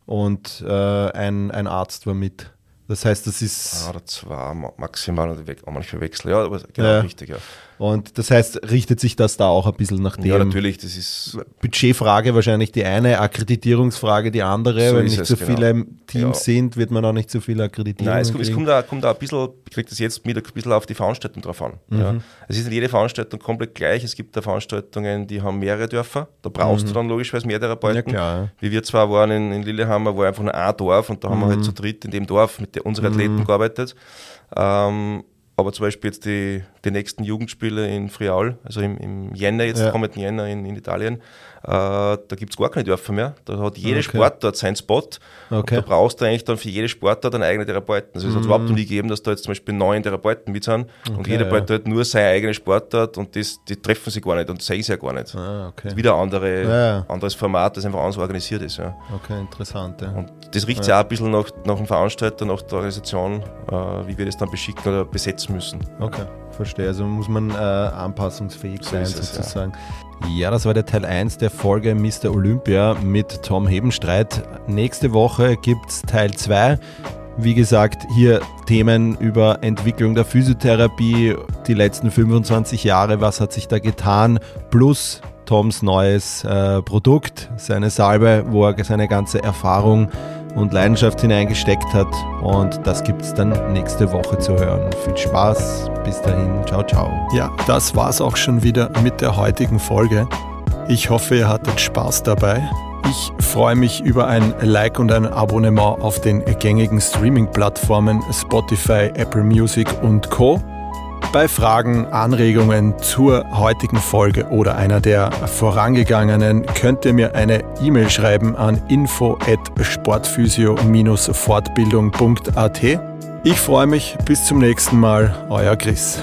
[SPEAKER 1] und äh, ein, ein Arzt war mit. Das heißt, das ist
[SPEAKER 3] Ah, oder zwei ma- maximal weg, manchmal wechseln. Ja, aber genau
[SPEAKER 1] Ja.
[SPEAKER 3] richtig, ja.
[SPEAKER 1] Und das heißt, richtet sich das da auch ein bisschen nach dem
[SPEAKER 3] Ja, natürlich, das ist
[SPEAKER 1] Budgetfrage wahrscheinlich die eine, Akkreditierungsfrage die andere.
[SPEAKER 3] So
[SPEAKER 1] Wenn nicht
[SPEAKER 3] es,
[SPEAKER 1] so
[SPEAKER 3] genau.
[SPEAKER 1] viele Teams
[SPEAKER 3] Ja.
[SPEAKER 1] sind, wird man auch nicht so viele Akkreditierungen
[SPEAKER 3] Nein, es, kommt- es kommt, auch, kommt ein bisschen, ich kriege das jetzt mit, ein bisschen auf die Veranstaltung drauf an. Ja.
[SPEAKER 1] Mhm.
[SPEAKER 3] Es ist nicht jede Veranstaltung komplett gleich. Es gibt da Veranstaltungen, die haben mehrere Dörfer. Da brauchst du dann logischerweise mehr Therapeuten.
[SPEAKER 1] Mhm. Ja, klar, ja.
[SPEAKER 3] Wie wir zwar waren in, in Lillehammer, war einfach nur ein Dorf und da haben wir
[SPEAKER 1] Mhm.
[SPEAKER 3] halt zu dritt in dem Dorf mit der, unseren Athleten gearbeitet. Ähm, aber zum Beispiel jetzt die, die nächsten Jugendspiele in Friaul, also im, im Jänner, jetzt ja. kommenden Jänner in, in Italien, da gibt es gar keine Dörfer mehr. Da hat jede okay. Sportart seinen Spot. Okay. da brauchst du eigentlich dann für jede Sportart einen eigenen Therapeuten. Also es mm. hat überhaupt noch nie gegeben, dass da jetzt zum Beispiel neun Therapeuten mit sind okay, und jeder ja. hat nur seine eigene Sportart und das, die treffen sich gar nicht und sehen sie ja gar nicht. Ah, okay. Das ist wieder ein andere, ja. anderes Format, das einfach anders organisiert ist. Ja.
[SPEAKER 1] Okay, interessant. Ja.
[SPEAKER 3] Und das riecht sich auch ein bisschen nach, nach dem Veranstalter, nach der Organisation, äh, wie wir das dann beschicken oder besetzen müssen.
[SPEAKER 1] Okay, verstehe. Also muss man äh, anpassungsfähig so sein, es, sozusagen. Ja. das war der Teil 1 der Folge Mr. Olympia mit Tom Hebenstreit. Nächste Woche gibt es Teil 2. Wie gesagt, hier Themen über Entwicklung der Physiotherapie, die letzten 25 Jahre, was hat sich da getan, plus Toms neues äh, Produkt, seine Salbe, wo er seine ganze Erfahrung und Leidenschaft hineingesteckt hat. Und das gibt es dann nächste Woche zu hören. Viel Spaß, bis dahin, ciao, ciao. Ja, das war's auch schon wieder mit der heutigen Folge. Ich hoffe, ihr hattet Spaß dabei. Ich freue mich über ein Like und ein Abonnement auf den gängigen Streaming-Plattformen Spotify, Apple Music und Co. Bei Fragen, Anregungen zur heutigen Folge oder einer der vorangegangenen könnt ihr mir eine E-Mail schreiben an info@sportphysio-fortbildung.at. Ich freue mich, bis zum nächsten Mal, euer Chris.